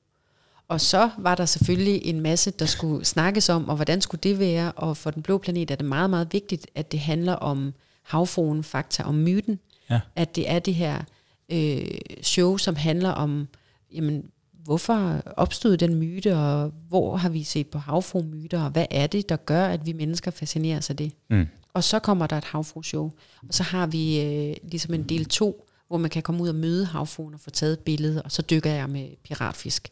Og så var der selvfølgelig en masse, der skulle snakkes om, og hvordan skulle det være, og for den blå planet er det meget, meget vigtigt, at det handler om havfruen, fakta, om myten. Ja. At det er det her øh, show, som handler om, jamen, hvorfor opstod den myte, og hvor har vi set på havfru-myter, og hvad er det, der gør, at vi mennesker fascineres af det? Mm. Og så kommer der et havfru-show, og så har vi øh, ligesom en del to, hvor man kan komme ud og møde havfruen og få taget et billede, og så dykker jeg med piratfisk.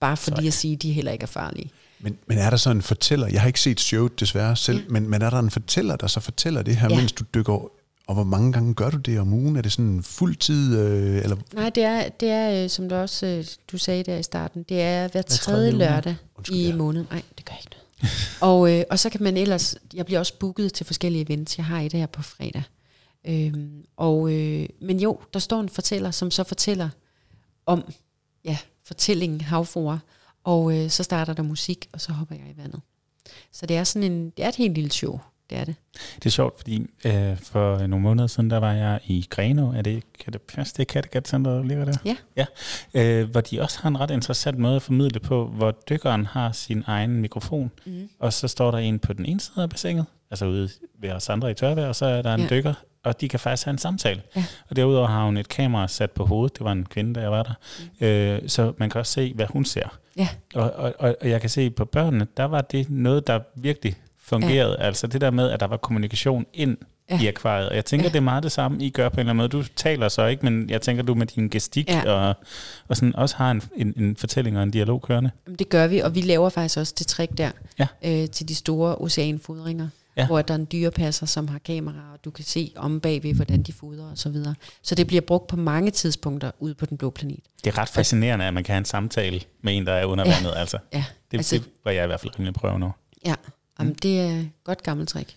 Bare fordi Sejt. at sige, at de heller ikke er farlige. Men, men er der så en fortæller? Jeg har ikke set showet desværre selv, ja. men, men er der en fortæller, der så fortæller det her, ja. Mens du dykker og hvor mange gange gør du det om ugen? Er det sådan fuldtid? Øh, eller Nej, det er, det er øh, som du også øh, du sagde der i starten, det er hver tredje, lørdag Undskyld, i ja. måneden. Nej, det gør ikke noget. og, øh, og så kan man ellers, jeg bliver også booket til forskellige events. Jeg har et her på fredag. Øhm, og, øh, men jo, der står en fortæller, som så fortæller om ja, fortællingen havfruer. Og øh, så starter der musik, og så hopper jeg i vandet. Så det er sådan en, det er et helt lille show. Det er det. Det er sjovt, fordi øh, for nogle måneder siden, der var jeg i Greno. Er det, kan det passe, det er Kattegat Center, der ligger der? Ja. ja. Øh, hvor de også har en ret interessant måde at formidle på, hvor dykkeren har sin egen mikrofon, Mm. og så står der en på den ene side af bassinet, altså ude ved os andre i tørvejr, og så er der en Ja. dykker, og de kan faktisk have en samtale. Ja. Og derudover har hun et kamera sat på hovedet, det var en kvinde, der jeg var der, mm. øh, så man kan også se, hvad hun ser. Ja. Og, og, og, og jeg kan se på børnene, der var det noget, der virkelig fungerede. Ja. Altså det der med, at der var kommunikation ind ja. I akvariet. Og jeg tænker, ja. Det er meget det samme, I gør på en eller anden måde. Du taler så ikke, men jeg tænker, du med din gestik ja. Og, og sådan også har en, en, en fortælling og en dialog kørende. Det gør vi, og vi laver faktisk også det trick der Ja. øh, til de store oceanfodringer, Ja. ja. hvor der er en dyrepasser, som har kamera, og du kan se om bagved, hvordan de fodrer og så videre. Så det bliver brugt på mange tidspunkter ude på den blå planet. Det er ret fascinerende, at man kan have en samtale med en, der er under Ja. vandet. Altså. Ja, Det, altså, det var jeg i hvert fald rimelig prøve nu. ja. Jamen, det er et godt gammelt trick.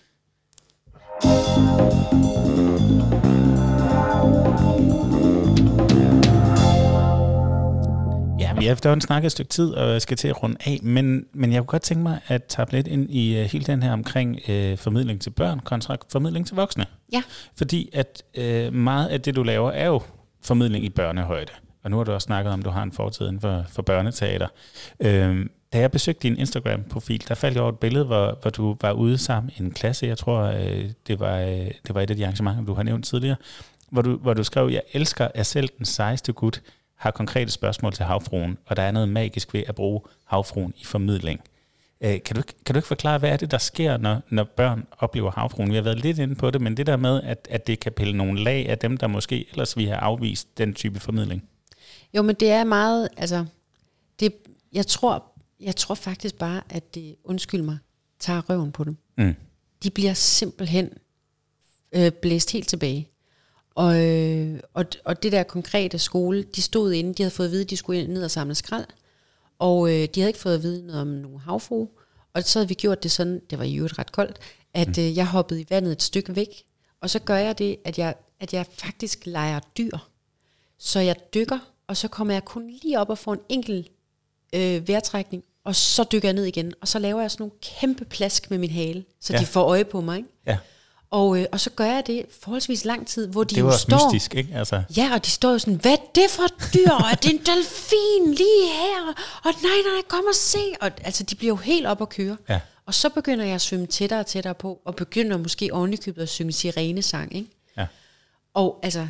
Ja, vi har efterhånden snakket et stykke tid, og skal til at runde af, men, men jeg kunne godt tænke mig at tage lidt ind i uh, hele den her omkring uh, formidling til børn kontra formidling til voksne. Ja. Fordi at uh, meget af det, du laver, er jo formidling i børnehøjde. Og nu har du også snakket om, at du har en fortid inden for, for børneteater. Uh, da jeg besøgte din Instagram-profil, der faldt jeg over et billede, hvor, hvor du var ude sammen i en klasse. Jeg tror, uh, det, var, uh, det var et af de arrangementer, du har nævnt tidligere, hvor du, hvor du skrev, jeg elsker at selv den sejeste gut har konkrete spørgsmål til havfruen, og der er noget magisk ved at bruge havfruen i formidling. Øh, kan, du, kan du ikke forklare, hvad er det, der sker, når, når børn oplever havfruen? Vi har været lidt inde på det, men det der med, at, at det kan pille nogle lag af dem, der måske ellers vi har afvist den type formidling. Jo, men det er meget, altså, det, jeg tror, jeg tror faktisk bare, at det, undskyld mig, tager røven på dem. Mm. De bliver simpelthen øh, blæst helt tilbage. Og, øh, og, og det der konkrete skole, de stod inde, de havde fået at vide, at de skulle ned og samle skrald, og øh, de havde ikke fået at vide noget om nogle havfru, og så havde vi gjort det sådan, det var i øvrigt ret koldt, at øh, jeg hoppede i vandet et stykke væk, og så gør jeg det, at jeg, at jeg faktisk leger dyr. Så jeg dykker, og så kommer jeg kun lige op og får en enkelt øh, vejrtrækning, og så dykker jeg ned igen, og så laver jeg sådan nogle kæmpe plask med min hale, så Ja. ja. de får øje på mig. Ikke? Ja, Og, øh, og så gør jeg det forholdsvis lang tid, hvor de det var jo står... mystisk, ikke? Altså, Ja, og de står jo sådan, hvad er det for et dyr? Er det en delfin lige her? Og nej, nej, kom og se. Og, altså, de bliver jo helt op at køre. Ja. Og så begynder jeg at svømme tættere og tættere på, og begynder måske ovenikøbet at synge sirenesang, ikke? ja. Og altså,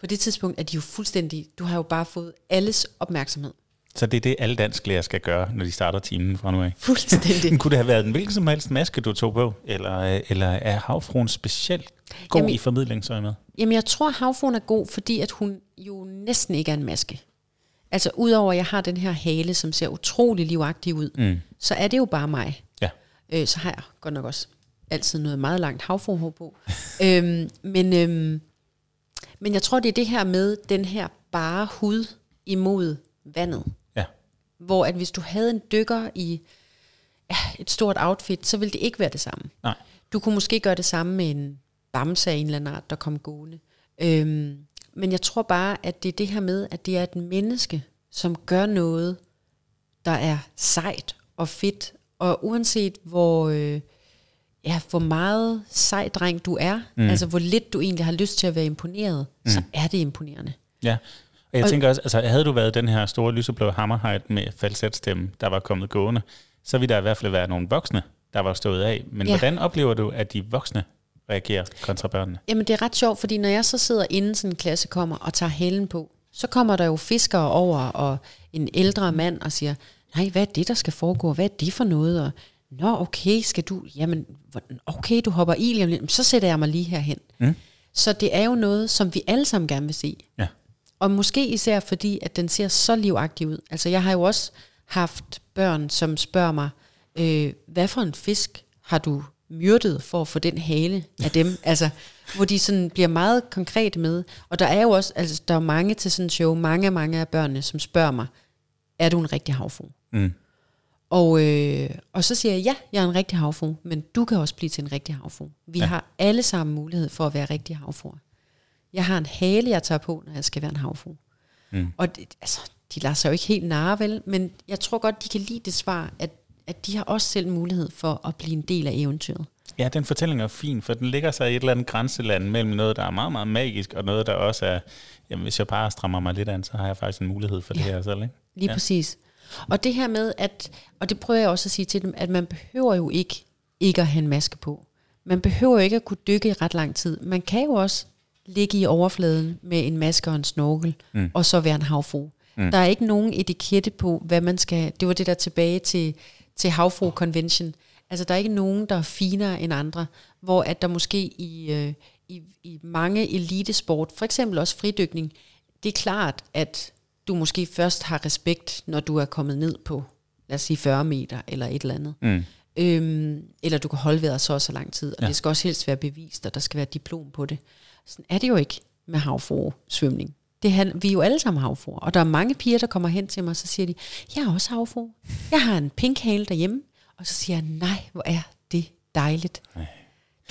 på det tidspunkt er de jo fuldstændig, du har jo bare fået alles opmærksomhed. Så det er det, alle dansklærer skal gøre, når de starter timen fra nu af. Fuldstændig. Kunne det have været en hvilken som helst maske, du tog på? Eller, øh, eller er havfruen specielt god Jamen- i formidlingsøje med? Jamen, jeg tror, havfruen er god, fordi at hun jo næsten ikke er en maske. Altså, udover at jeg har den her hale, som ser utrolig livagtig ud, mm. så er det jo bare mig. Ja. Øh, så har jeg godt nok også altid noget meget langt havfruhår på. øhm, men, øhm, men jeg tror, det er det her med den her bare hud imod vandet. Hvor at hvis du havde en dykker i ja, et stort outfit, så ville det ikke være det samme. Nej. Du kunne måske gøre det samme med en bamse af en eller anden art, der kom gående. Øhm, men jeg tror bare, at det er det her med, at det er et menneske, som gør noget, der er sejt og fedt. Og uanset hvor, øh, ja, hvor meget sej dreng du er, mm. altså hvor lidt du egentlig har lyst til at være imponeret, mm. så er det imponerende. Ja. Jeg Og- tænker også, altså havde du været den her store lyseblå hammerhejt med falsetstemme, der var kommet gående, så ville der i hvert fald være nogle voksne, der var stået af. Men Ja. hvordan oplever du, at de voksne reagerer kontra børnene? Jamen det er ret sjovt, fordi når jeg så sidder inden sådan en klasse kommer og tager hælen på, så kommer der jo fiskere over og en ældre mand og siger, nej, hvad er det, der skal foregå? Hvad er det for noget? Og, Nå, okay, skal du, jamen, okay, du hopper i lige om lidt, så sætter jeg mig lige herhen. Mm. Så det er jo noget, som vi alle sammen gerne vil se. Ja. Og måske især fordi, at den ser så livagtig ud. Altså jeg har jo også haft børn, som spørger mig, øh, hvad for en fisk har du myrdet for at få den hale af dem? altså, hvor de sådan bliver meget konkrete med. Og der er jo også, altså der er mange til sådan en show, mange, mange af børnene, som spørger mig, er du en rigtig havfru? Mm. Og, øh, og så siger jeg, ja, jeg er en rigtig havfru, men du kan også blive til en rigtig havfru. Vi ja. har alle sammen mulighed for at være rigtig havfruer. Jeg har en hale, jeg tager på, når jeg skal være en havfru. Mm. Og det, altså, de lader sig jo ikke helt narre, vel? Men jeg tror godt, de kan lide det svar, at, at de har også selv mulighed for at blive en del af eventyret. Ja, den fortælling er fin, for den ligger sig i et eller andet grænseland mellem noget, der er meget, meget magisk, og noget, der også er, jamen hvis jeg bare strammer mig lidt an, så har jeg faktisk en mulighed for det her selv, ikke? Lige Ja. ja. præcis. Og det her med, at, og det prøver jeg også at sige til dem, at man behøver jo ikke ikke at have en maske på. Man behøver jo ikke at kunne dykke i ret lang tid. Man kan jo også ligge i overfladen med en maske og en snorkel, mm. og så være en havfru. Mm. Der er ikke nogen etikette på, hvad man skal... Det var det der tilbage til, til havfru convention. Altså, der er ikke nogen, der er finere end andre, hvor at der måske i, øh, i, i mange elitesport, for eksempel også fridykning, det er klart, at du måske først har respekt, når du er kommet ned på, lad os sige 40 meter eller et eller andet. Mm. Øhm, eller du kan holde vejret så og så lang tid, og ja. det skal også helst være bevist, og der skal være diplom på det. Sådan er det jo ikke med havfru svømning. Det han, vi er jo alle sammen havfruer, og der er mange piger, der kommer hen til mig, og så siger de, jeg er også havfru. Jeg har en pink hale derhjemme. Og så siger jeg, nej, hvor er det dejligt.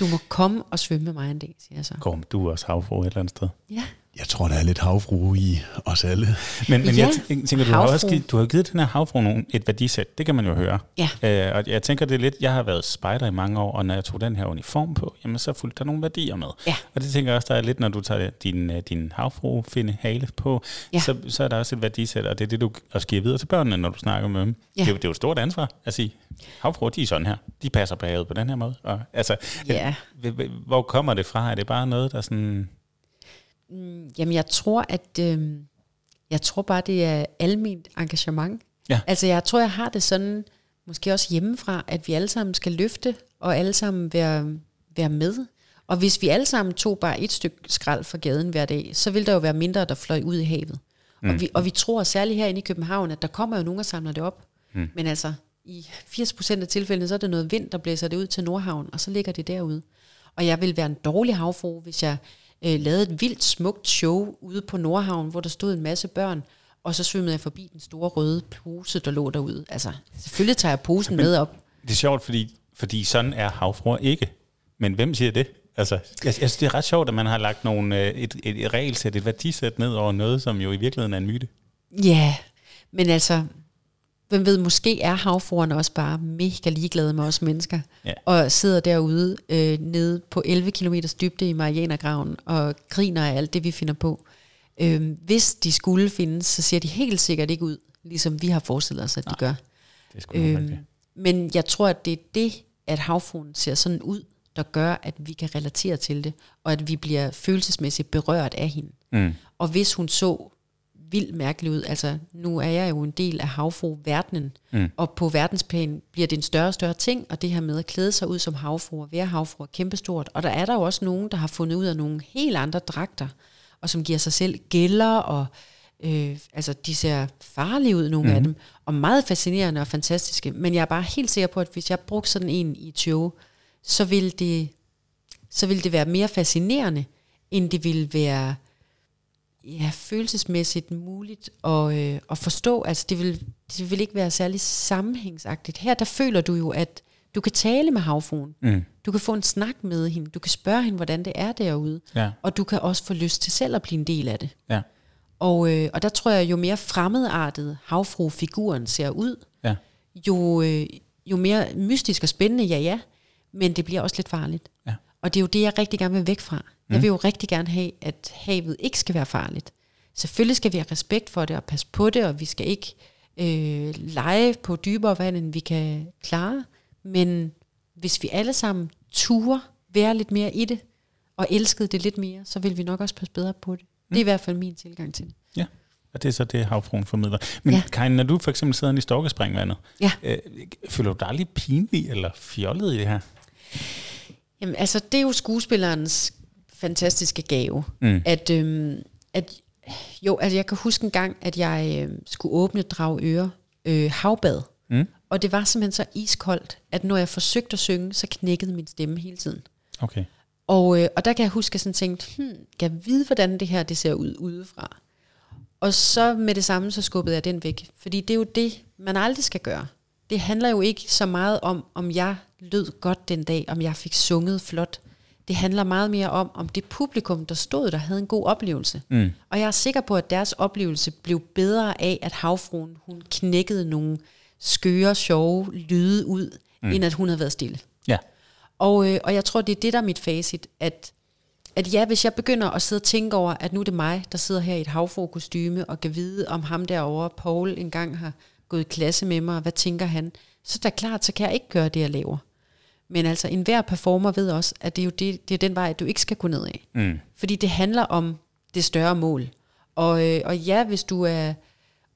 Du må komme og svømme med mig en dag, siger jeg så. Går du er også havfru et eller andet sted? Ja, Jeg tror, der er lidt havfrue i os alle. Men, men Ja, jeg tæ- tænker, du har, havfru. også givet, du har givet den her havfru nogle, et værdisæt. Det kan man jo høre. Ja. Øh, og jeg tænker, det er lidt, jeg har været spejder i mange år, og når jeg tog den her uniform på, jamen så fulgte der nogle værdier med. Ja. Og det tænker jeg også, der er lidt, når du tager din, øh, din havfru finde hale på, Ja. så, så er der også et værdisæt, og det er det, du også giver videre til børnene, når du snakker med dem. Ja. Det, er jo, det er jo et stort ansvar at sige, havfruer, de er sådan her. De passer på havet på den her måde. Og, altså, Ja. øh, hvor kommer det fra? Er det bare noget, der sådan... Jamen, jeg tror, at øh, jeg tror bare, det er almindeligt engagement. Ja. Altså, jeg tror, jeg har det sådan, måske også hjemmefra, at vi alle sammen skal løfte, og alle sammen være, være med. Og hvis vi alle sammen tog bare et stykke skrald fra gaden hver dag, så ville der jo være mindre, der fløj ud i havet. Mm. Og, vi, og vi tror særligt herinde i København, at der kommer jo nogen og samler det op. Mm. Men altså, i 80% af tilfældene, så er det noget vind, der blæser det ud til Nordhavn, og så ligger det derude. Og jeg vil være en dårlig havfru, hvis jeg øh, lavede et vildt smukt show ude på Nordhavn, hvor der stod en masse børn, og så svømmede jeg forbi den store røde pose, der lå derude. Altså, selvfølgelig tager jeg posen med op. Det er sjovt, fordi, fordi sådan er havfruer ikke. Men hvem siger det? Altså, jeg, jeg synes, det er ret sjovt, at man har lagt nogle, øh, et, et, et regelsæt, et værdisæt ned over noget, som jo i virkeligheden er en myte. Ja, men altså, hvem ved, måske er havfruerne også bare mega ligeglade med os mennesker, Ja. og sidder derude øh, nede på 11 km dybde i Marianergraven, og griner af alt det, vi finder på. Øh, hvis de skulle findes, så ser de helt sikkert ikke ud, ligesom vi har forestillet os, at de gør. Det Øhm, rigtigt. men jeg tror, at det er det, at havfruen ser sådan ud, der gør, at vi kan relatere til det, og at vi bliver følelsesmæssigt berørt af hende. Mm. Og hvis hun så vildt mærkelig ud, altså nu er jeg jo en del af havfru-verdenen, mm. og på verdensplan bliver det en større og større ting, og det her med at klæde sig ud som havfru og være havfru er kæmpestort. Og der er der jo også nogen, der har fundet ud af nogle helt andre dragter, og som giver sig selv gælder, og øh, altså de ser farlige ud, nogle mm. af dem, og meget fascinerende og fantastiske. Men jeg er bare helt sikker på, at hvis jeg brugte sådan en i et show, så ville det, så ville det være mere fascinerende, end det ville være ja, følelsesmæssigt muligt at, øh, at forstå. Altså det vil, det vil ikke være særlig sammenhængsagtigt. Her der føler du jo, at du kan tale med havfruen. Mm. Du kan få en snak med hende. Du kan spørge hende, hvordan det er derude. Ja. Og du kan også få lyst til selv at blive en del af det. Ja. Og, øh, og der tror jeg, jo mere fremmedartet havfru-figuren ser ud, Ja. jo, øh, jo mere mystisk og spændende, ja ja, men det bliver også lidt farligt. Ja. Og det er jo det, jeg rigtig gerne vil væk fra. Mm. Jeg vil jo rigtig gerne have, at havet ikke skal være farligt. Selvfølgelig skal vi have respekt for det og passe på det, og vi skal ikke øh, lege på dybere vand, end vi kan klare. Men hvis vi alle sammen turer være lidt mere i det, og elskede det lidt mere, så vil vi nok også passe bedre på det. Mm. Det er i hvert fald min tilgang til det. Ja, og det er så det, havfruen formidler. Men Ja. Karin, når du for eksempel sidder inde i storkespringvandet, Ja. øh, føler du dig aldrig pinlig eller fjollet i det her? Jamen, altså, det er jo skuespillerens fantastiske gave. Mm. At, øhm, at jo, altså, jeg kan huske en gang, at jeg øh, skulle åbne Dragøre øh, havbad. Mm. Og det var simpelthen så iskoldt, at når jeg forsøgte at synge, så knækkede min stemme hele tiden. Okay. Og, øh, og der kan jeg huske, at jeg sådan tænkte, hmm, kan jeg vide, hvordan det her det ser ud udefra? Og så med det samme, så skubbede jeg den væk. Fordi det er jo det, man aldrig skal gøre. Det handler jo ikke så meget om, om jeg lød godt den dag, om jeg fik sunget flot. Det handler meget mere om, om det publikum, der stod der, havde en god oplevelse. Mm. Og jeg er sikker på, at deres oplevelse blev bedre af, at havfruen hun knækkede nogle skøre, sjove lyde ud, mm. end at hun havde været stille. Ja. Og, øh, og jeg tror, det er det, der er mit facit, at, at ja, hvis jeg begynder at sidde og tænke over, at nu er det mig, der sidder her i et havfrukostyme, og kan vide, om ham derovre, Paul, engang har gået i klasse med mig, og hvad tænker han, så er det klart, så kan jeg ikke gøre det, jeg laver. Men altså, enhver performer ved også, at det er jo det, det er den vej, du ikke skal gå ned af. Mm. Fordi det handler om det større mål. Og, øh, og ja, hvis du er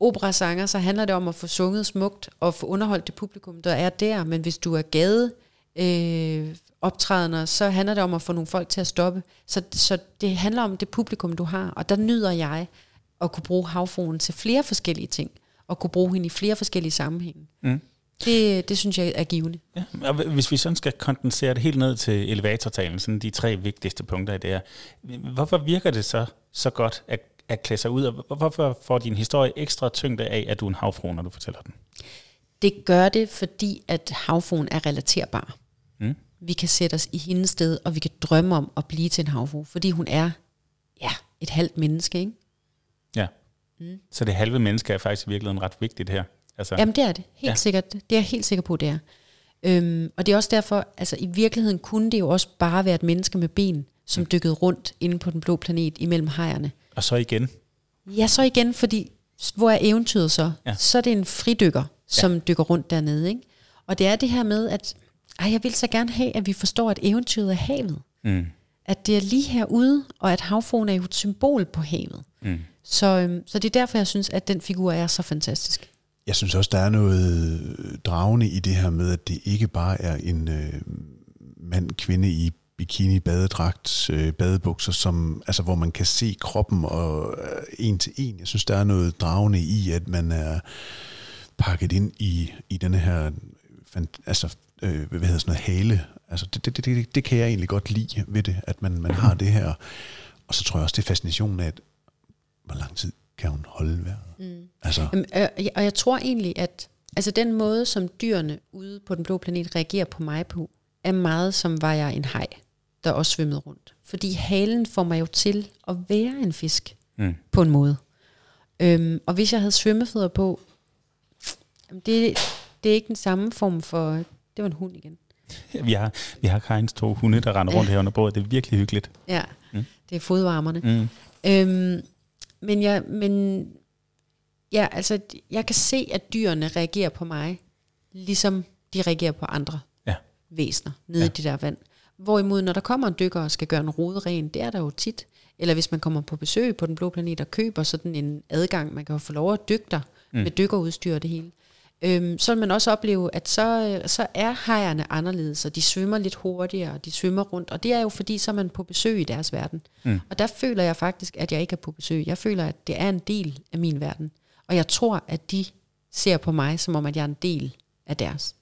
operasanger, så handler det om at få sunget smukt og få underholdt det publikum, der er der. Men hvis du er gade øh, optrædende, så handler det om at få nogle folk til at stoppe. Så, så det handler om det publikum, du har. Og der nyder jeg at kunne bruge havfruen til flere forskellige ting. Og kunne bruge hende i flere forskellige sammenhænge. Mm. Det, det synes jeg er givende. Ja, og hvis vi sådan skal kondensere det helt ned til elevatortalen, sådan de tre vigtigste punkter i det her, hvorfor virker det så, så godt at, at klæde sig ud, og hvorfor får din historie ekstra tyngde af, at du er en havfru, når du fortæller den? Det gør det, fordi at havfruen er relaterbar. Mm. Vi kan sætte os i hendes sted, og vi kan drømme om at blive til en havfru, fordi hun er ja, et halvt menneske. Ikke? Ja. Mm. Så det halve menneske er faktisk i virkeligheden ret vigtigt her. Altså, Jamen det er det, helt Ja. sikkert. Det er jeg helt sikker på, det er. Øhm, og det er også derfor, altså i virkeligheden kunne det jo også bare være et menneske med ben, som dykkede rundt inde på den blå planet imellem hejerne. og så igen, Ja, så igen, fordi hvor er eventyret så? Ja. Så er det en fridykker, som ja. dykker rundt dernede. Ikke? Og det er det her med, at ej, jeg vil så gerne have, at vi forstår, at eventyret er havet. mm. At det er lige herude, og at havfruen er jo et symbol på havet. Mm. Så, øhm, så det er derfor, jeg synes, at den figur er så fantastisk. Jeg synes også, der er noget øh, dragende i det her med, at det ikke bare er en øh, mand-kvinde i bikini, badedragt, øh, badebukser, som, altså, hvor man kan se kroppen og øh, en til en. Jeg synes, der er noget dragende i, at man er pakket ind i, i denne her altså, øh, hvad hedder sådan noget, hale. Altså, det, det, det, det, det kan jeg egentlig godt lide ved det, at man, man har det her. Og så tror jeg også, det er fascinationen af, at hvor lang tid kan hun holde vejret? Mm. Altså, Jamen, øh, og jeg tror egentlig, at altså den måde, som dyrene ude på den blå planet reagerer på mig på, er meget som var jeg en haj, der også svømmede rundt. Fordi halen får mig jo til at være en fisk Mm. på en måde. Øhm, og hvis jeg havde svømmefødder på, jamen det, det er ikke den samme form for... Det var en hund igen. Vi har, vi har Karins to hunde, der render Ja. rundt her under bordet. Det er virkelig hyggeligt. Ja, mm. det er fodvarmerne. Mm. Øhm, men jeg, men ja, altså, jeg kan se, at dyrene reagerer på mig, ligesom de reagerer på andre Ja. væsener nede Ja. i det der vand. Hvorimod, når der kommer en dykker og skal gøre en rode ren, det er der jo tit. Eller hvis man kommer på besøg på den blå planet og køber sådan en adgang, man kan jo få lov at dykke der mm. med dykkerudstyr og det hele. Øhm, så vil man også opleve, at så, øh, så er hejerne anderledes, og de svømmer lidt hurtigere, og de svømmer rundt. Og det er jo fordi, så er man på besøg i deres verden. Mm. Og der føler jeg faktisk, at jeg ikke er på besøg. Jeg føler, at det er en del af min verden. Og jeg tror, at de ser på mig, som om at jeg er en del af deres.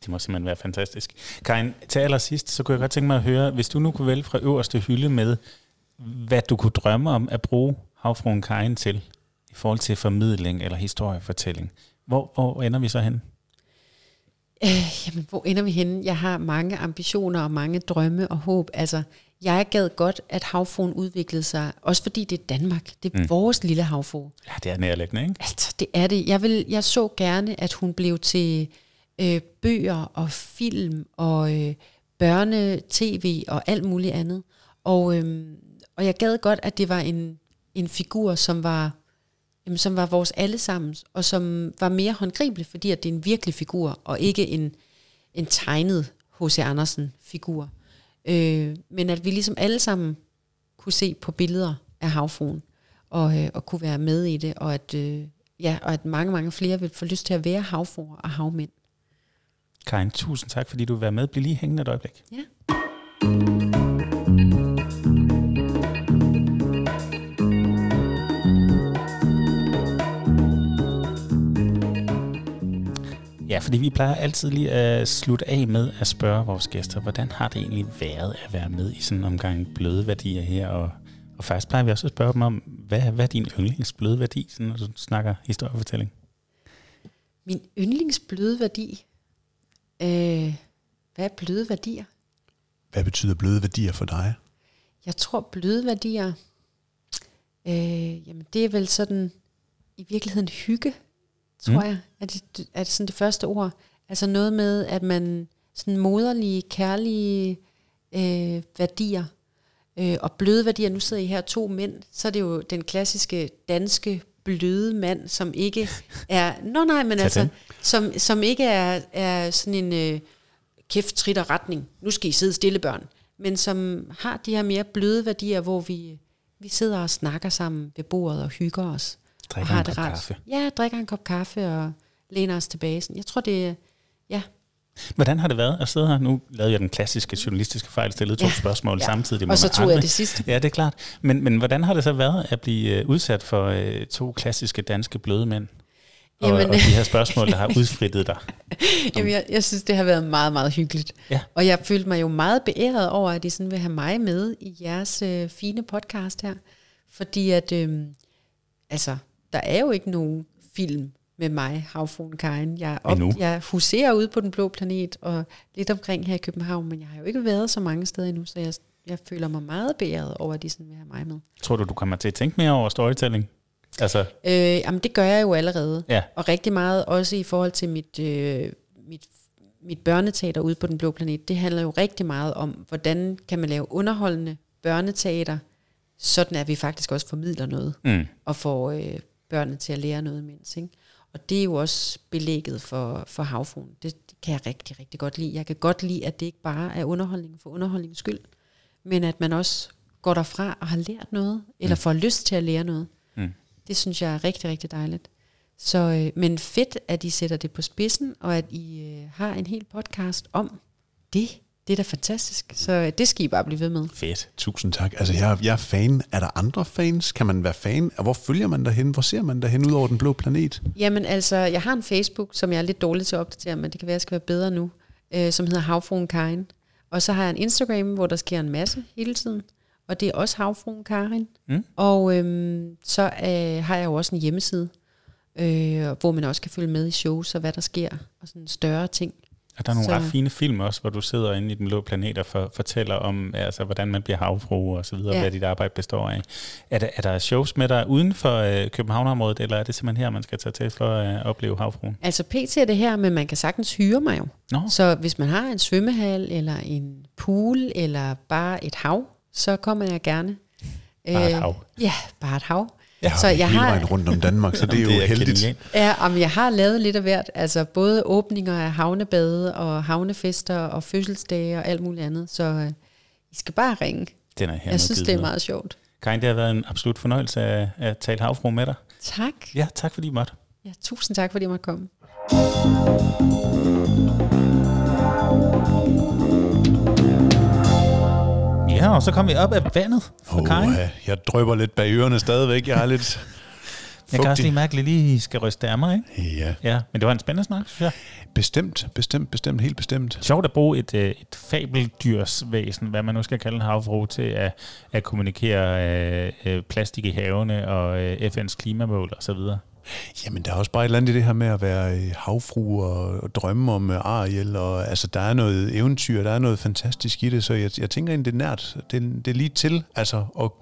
Det må simpelthen være fantastisk. Karin, til allersidst, så kunne jeg godt tænke mig at høre, hvis du nu kunne vælge fra øverste hylde med, hvad du kunne drømme om at bruge havfruen Karin til, i forhold til formidling eller historiefortælling. Hvor, hvor ender vi så hen? Øh, jamen, hvor ender vi henne? Jeg har mange ambitioner og mange drømme og håb. Altså, jeg gad godt, at havfruen udviklede sig, også fordi det er Danmark. Det er Mm. vores lille havfrue. Ja, det er nærliggende, ikke? Altså, det er det. Jeg, vil, jeg så gerne, at hun blev til øh, bøger og film og øh, børne-tv og alt muligt andet. Og, øh, og jeg gad godt, at det var en, en figur, som var, jamen, som var vores allesammens, og som var mere håndgribelig, fordi at det er en virkelig figur, og ikke en, en tegnet H.C. Andersen-figur. Øh, men at vi ligesom alle sammen kunne se på billeder af havfruen, og, øh, og kunne være med i det, og at, øh, ja, og at mange, mange flere vil få lyst til at være havfruer og havmænd. Karin, tusind tak, fordi du vil være med. Bliv lige hængende et øjeblik. Ja. Ja, fordi vi plejer altid lige at slutte af med at spørge vores gæster, hvordan har det egentlig været at være med i sådan en omgang bløde værdier her? Og, og faktisk plejer vi også at spørge dem om, hvad, hvad er din yndlingsbløde værdi, sådan, når du snakker historiefortælling? Min yndlingsbløde værdi. Øh, hvad er bløde værdier? hvad betyder bløde værdier for dig? Jeg tror bløde værdier, øh, jamen det er vel sådan i virkeligheden hygge, tror Mm. jeg, er det, er det sådan det første ord. Altså noget med, at man sådan moderlige, kærlige øh, værdier, øh, og bløde værdier, nu sidder I her to mænd, så er det jo den klassiske danske bløde mand, som ikke er, nå nej, men altså, som, som ikke er, er sådan en øh, kæft, trit og retning, nu skal I sidde stille børn, men som har de her mere bløde værdier, hvor vi, vi sidder og snakker sammen ved bordet og hygger os. Drikker og har en det kop rart. kaffe. Ja, drikker en kop kaffe og læner os tilbage. Sådan. Jeg tror, det er, ja, Hvordan har det været at sidde her? Nu lavede jeg den klassiske journalistiske fejl, stillede to Ja, spørgsmål ja. samtidig. Og så tog jeg det sidste. Ja, det er klart. Men, men hvordan har det så været at blive øh, udsat for øh, to klassiske danske bløde mænd? Og, Jamen- og de her spørgsmål, der har udfrittet dig. Jamen, jeg, jeg synes, det har været meget, meget hyggeligt. Ja. Og jeg følte mig jo meget beæret over, at I sådan vil have mig med i jeres øh, fine podcast her. Fordi at, øh, altså, der er jo ikke nogen film med mig, Havfruen Karin. Jeg, op, Endnu. jeg huserer ude på den blå planet og lidt omkring her i København, men jeg har jo ikke været så mange steder endnu, så jeg, jeg føler mig meget beæret over, at de sådan vil have mig med. Tror du, du kommer til at tænke mere over storytelling? Altså, Øh, jamen, det gør jeg jo allerede. ja. Og rigtig meget også i forhold til mit, øh, mit, mit børneteater ude på Den Blå Planet. Det handler jo rigtig meget om, hvordan kan man lave underholdende børneteater, sådan at vi faktisk også formidler noget, Mm. og får øh, børnene til at lære noget imens. Ikke? Og det er jo også belægget for, for havfruen. Det, det kan jeg rigtig, rigtig godt lide. Jeg kan godt lide, at det ikke bare er underholdning for underholdningens skyld, men at man også går derfra og har lært noget, eller får lyst til at lære noget. Mm. Det synes jeg er rigtig, rigtig dejligt. Så, øh, men fedt, at I sætter det på spidsen, og at I øh, har en hel podcast om det. Det er da fantastisk, så det skal I bare blive ved med. Fedt. Tusind tak. Altså, jeg, jeg er fan. Er der andre fans? Kan man være fan? Hvor følger man derhen? Hvor ser man derhen ud over den blå planet? Jamen altså, jeg har en Facebook, som jeg er lidt dårlig til at opdatere, men det kan være, at jeg skal være bedre nu, øh, som hedder Havfruen Karin. Og så har jeg en Instagram, hvor der sker en masse hele tiden, og det er også Havfruen Karin. Mm. Og øhm, så øh, har jeg jo også en hjemmeside, øh, hvor man også kan følge med i shows og hvad der sker, og sådan større ting. Og der er nogle Så- ret fine film også, hvor du sidder inde i den blå planet og for, fortæller om, altså, hvordan man bliver havfru og så videre, ja. Hvad dit arbejde består af. Er der, er der shows med dig uden for øh, Københavnerområdet, eller er det simpelthen her, man skal tage til for at øh, opleve havfruen? Altså pt. er det her, men man kan sagtens hyre mig jo. Nå, Så hvis man har en svømmehal, eller en pool, eller bare et hav, så kommer jeg gerne. Bare et Øh, hav. Ja, bare et hav. Jeg Så så jeg hele har- vejen rundt om Danmark, så det er jo heldigt. genialt. Ja, om jeg har lavet lidt af hvert. Altså både åbninger af havnebade og havnefester og fødselsdage og alt muligt andet. Så øh, I skal bare ringe. Den er her Jeg synes, det er meget sjovt. Karin, det har været en absolut fornøjelse at, at tale havfru med dig. Tak. Ja, tak fordi I måtte. Ja, tusind tak, fordi jeg måtte komme. Ja, og så kom vi op af vandet fra Oh, Karin. jeg drøber lidt bag ørerne stadigvæk. Jeg er lidt Jeg kan også lige mærke, at lige skal ryste af mig, ikke? Ja, Ja, men det var en spændende snak, synes jeg. bestemt, bestemt, bestemt, helt bestemt. Sjovt at bruge et, øh, et fabeldyrsvæsen, hvad man nu skal kalde en havfru, til at, at kommunikere øh, øh, plastik i havene og øh, FN's klimamål osv. Jamen, der er også bare et eller andet i det her med at være øh, havfru og, og drømme om øh, Ariel. Og, altså, der er noget eventyr, der er noget fantastisk i det, så jeg, jeg tænker egentlig, det er nært. Det, det er lige til, altså, og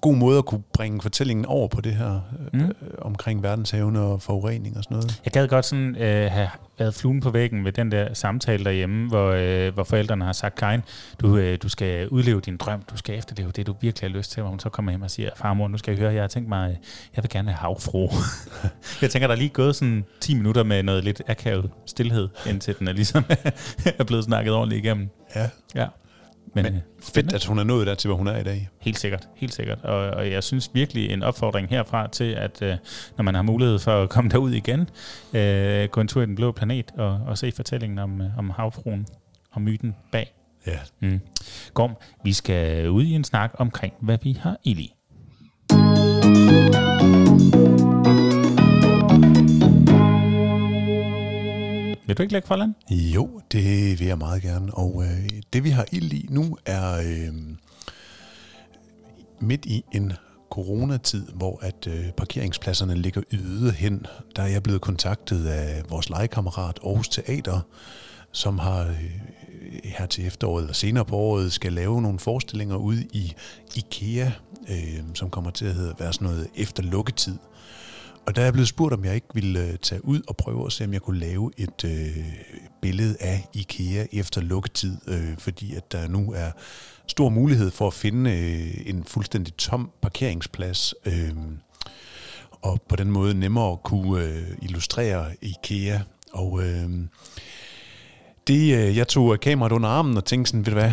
god måde at kunne bringe fortællingen over på det her mm. øh, omkring verdenshavene og forurening og sådan noget. Jeg gad godt sådan øh, have været fluen på væggen ved den der samtale derhjemme, hvor, øh, hvor forældrene har sagt, Karin, du, øh, du skal udleve din drøm, du skal efterleve det, du virkelig har lyst til, hvor hun så kommer hjem og siger, farmor, nu skal jeg høre, jeg har tænkt mig, øh, jeg vil gerne være havfru. jeg tænker, der er lige gået sådan 10 minutter med noget lidt akavet stillhed, indtil den er ligesom er blevet snakket ordentligt igennem. Ja, Ja. Men, Men fedt, at hun er nået der til, hvor hun er i dag. Helt sikkert, helt sikkert. Og, og jeg synes virkelig en opfordring herfra til, at øh, når man har mulighed for at komme derud igen, øh, gå en tur i den blå planet og, og se fortællingen om, øh, om havfruen og myten bag. Ja. Mm. Gorm, vi skal ud i en snak omkring, hvad vi har ild i. Vil du ikke lægge for land? Jo, det vil jeg meget gerne. Og øh, det vi har ild i nu er øh, midt i en coronatid, hvor at øh, parkeringspladserne ligger yde hen. Der er jeg blevet kontaktet af vores legekammerat Aarhus Teater, som har øh, her til efteråret eller senere på året skal lave nogle forestillinger ude i IKEA, øh, som kommer til at hedde, være sådan noget efter lukketid. Og der er jeg blevet spurgt, om jeg ikke ville øh, tage ud og prøve at se, om jeg kunne lave et øh, billede af IKEA efter lukketid, øh, fordi at der nu er stor mulighed for at finde øh, en fuldstændig tom parkeringsplads, øh, og på den måde nemmere at kunne øh, illustrere IKEA. Og øh, det, øh, jeg tog kameraet under armen og tænkte sådan, ved du hvad,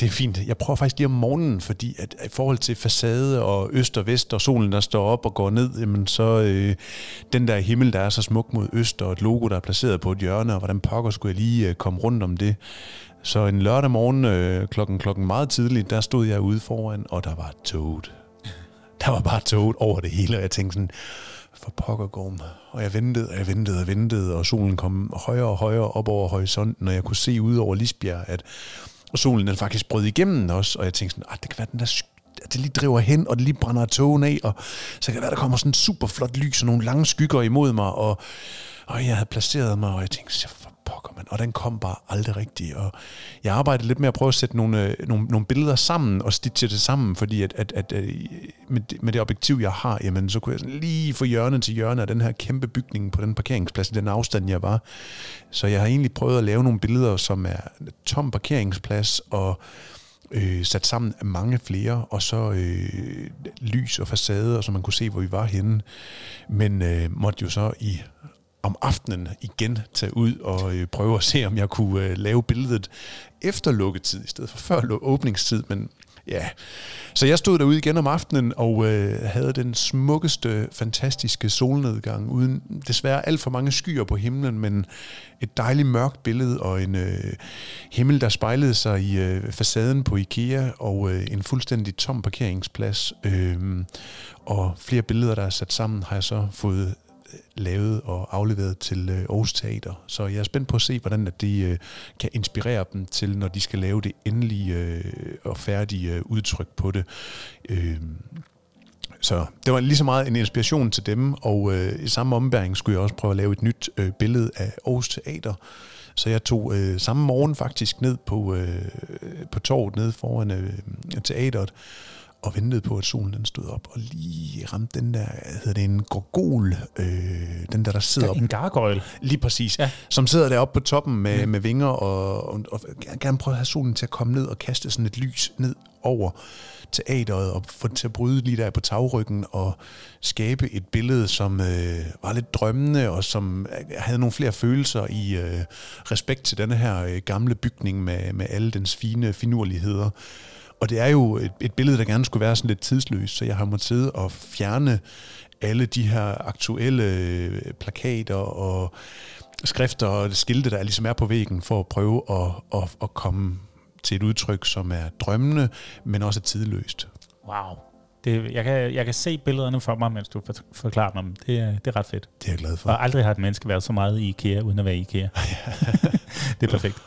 det er fint. Jeg prøver faktisk lige om morgenen, fordi at i forhold til facade og øst og vest og solen, der står op og går ned, jamen så øh, den der himmel, der er så smuk mod øst, og et logo, der er placeret på et hjørne, og hvordan pokker skulle jeg lige øh, komme rundt om det. Så en lørdag morgen øh, klokken, klokken meget tidligt, der stod jeg ude foran, og der var toget. Der var bare toget over det hele, og jeg tænkte sådan, for pokker gorm. Og jeg ventede, og jeg ventede og ventede, og solen kom højere og højere op over horisonten, og jeg kunne se ud over Lisbjerg, at og solen den faktisk brød igennem også, og jeg tænkte sådan, at det kan være den der at det lige driver hen, og det lige brænder togen af, og så kan det være, der kommer sådan en super flot lys og nogle lange skygger imod mig, og, og jeg havde placeret mig, og jeg tænkte, så for pokker man, og den kom bare aldrig rigtigt, og jeg arbejdede lidt med at prøve at sætte nogle, øh, nogle, nogle billeder sammen, og stitche det sammen, fordi at, at, at øh, med, det, med det objektiv, jeg har, jamen, så kunne jeg sådan lige få hjørne til hjørne af den her kæmpe bygning på den parkeringsplads, i den afstand, jeg var. Så jeg har egentlig prøvet at lave nogle billeder, som er tom parkeringsplads, og øh, sat sammen af mange flere, og så øh, lys og facade, så man kunne se, hvor vi var henne. Men øh, måtte jo så i om aftenen igen tage ud og øh, prøve at se, om jeg kunne øh, lave billedet efter lukketid, i stedet for før åbningstid. Men Ja, så jeg stod derude igen om aftenen og øh, havde den smukkeste, fantastiske solnedgang, uden desværre alt for mange skyer på himlen, men et dejligt mørkt billede og en øh, himmel, der spejlede sig i øh, facaden på IKEA og øh, en fuldstændig tom parkeringsplads. Øh, og flere billeder, der er sat sammen, har jeg så fået lavet og afleveret til øh, Aarhus Teater. Så jeg er spændt på at se, hvordan at de øh, kan inspirere dem til, når de skal lave det endelige øh, og færdige øh, udtryk på det. Øh, så det var lige så meget en inspiration til dem, og øh, i samme ombæring skulle jeg også prøve at lave et nyt øh, billede af Aarhus Teater. Så jeg tog øh, samme morgen faktisk ned på, øh, på torvet nede foran øh, teateret, og ventede på, at solen den stod op, og lige ramte den der, hedder det en gorgol, øh, den der, der sidder op. En gargoyle. Lige præcis. Ja. Som sidder deroppe på toppen med, mm. med vinger, og, og, og gerne prøve at have solen til at komme ned og kaste sådan et lys ned over teateret, og få til at bryde lige der på tagryggen, og skabe et billede, som øh, var lidt drømmende, og som havde nogle flere følelser i øh, respekt til denne her øh, gamle bygning med, med alle dens fine finurligheder. Og det er jo et, et billede, der gerne skulle være sådan lidt tidsløst, så jeg har måttet sidde og fjerne alle de her aktuelle øh, plakater og skrifter og skilte, der ligesom er på væggen, for at prøve at, at, at komme til et udtryk, som er drømmende, men også tidløst. Wow. Det, jeg, kan, jeg kan se billederne for mig, mens du forklarer dem. Det, er, det er ret fedt. Det er jeg glad for. Og aldrig har et menneske været så meget i IKEA, uden at være i IKEA. det er perfekt.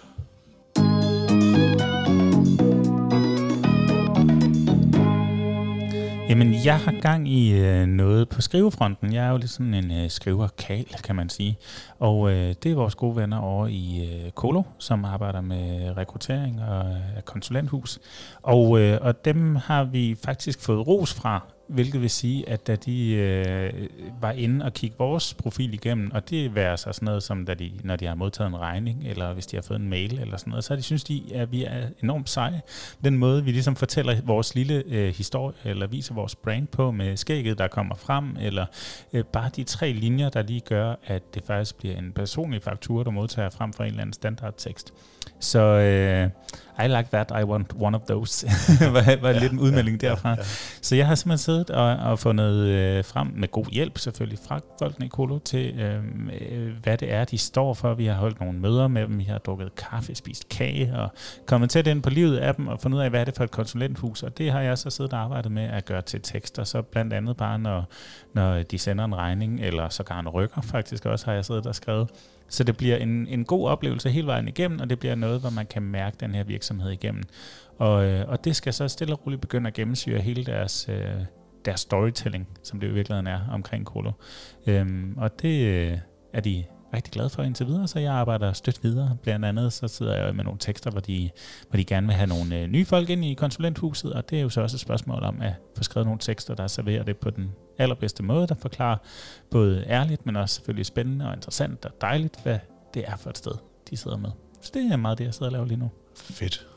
Jamen, jeg har gang i øh, noget på skrivefronten. Jeg er jo lidt sådan en øh, skriverkal, kan man sige. Og øh, det er vores gode venner over i øh, Kolo, som arbejder med rekruttering og øh, konsulenthus. Og, øh, og dem har vi faktisk fået ros fra hvilket vil sige, at da de øh, var inde og kigge vores profil igennem, og det er så sådan noget som, da de, når de har modtaget en regning, eller hvis de har fået en mail eller sådan noget, så har de synes de, at vi er enormt seje. Den måde, vi ligesom fortæller vores lille øh, historie, eller viser vores brand på med skægget, der kommer frem, eller øh, bare de tre linjer, der lige gør, at det faktisk bliver en personlig faktur, du modtager frem for en eller anden standardtekst. Så øh, i like that, I want one of those, var, var ja, lidt en udmelding ja, derfra. Ja, ja. Så jeg har simpelthen siddet og, og fundet øh, frem med god hjælp selvfølgelig fra folkene i Kolo til, øh, hvad det er, de står for. Vi har holdt nogle møder med dem, vi har drukket kaffe, spist kage og kommet tæt ind på livet af dem og fundet ud af, hvad er det for et konsulenthus. Og det har jeg så siddet og arbejdet med at gøre til tekster, så blandt andet bare når, når de sender en regning, eller så en rykker faktisk også, har jeg siddet og skrevet så det bliver en, en god oplevelse hele vejen igennem, og det bliver noget, hvor man kan mærke den her virksomhed igennem. Og, øh, og det skal så stille og roligt begynde at gennemsyre hele deres, øh, deres storytelling, som det i virkeligheden er omkring Kolo. Øhm, og det øh, er de rigtig glad for indtil videre, så jeg arbejder stødt videre. Blandt andet så sidder jeg med nogle tekster, hvor de, hvor de gerne vil have nogle øh, nye folk ind i konsulenthuset, og det er jo så også et spørgsmål om at få skrevet nogle tekster, der serverer det på den allerbedste måde, der forklarer både ærligt, men også selvfølgelig spændende og interessant og dejligt, hvad det er for et sted, de sidder med. Så det er meget det, jeg sidder og laver lige nu. Fedt.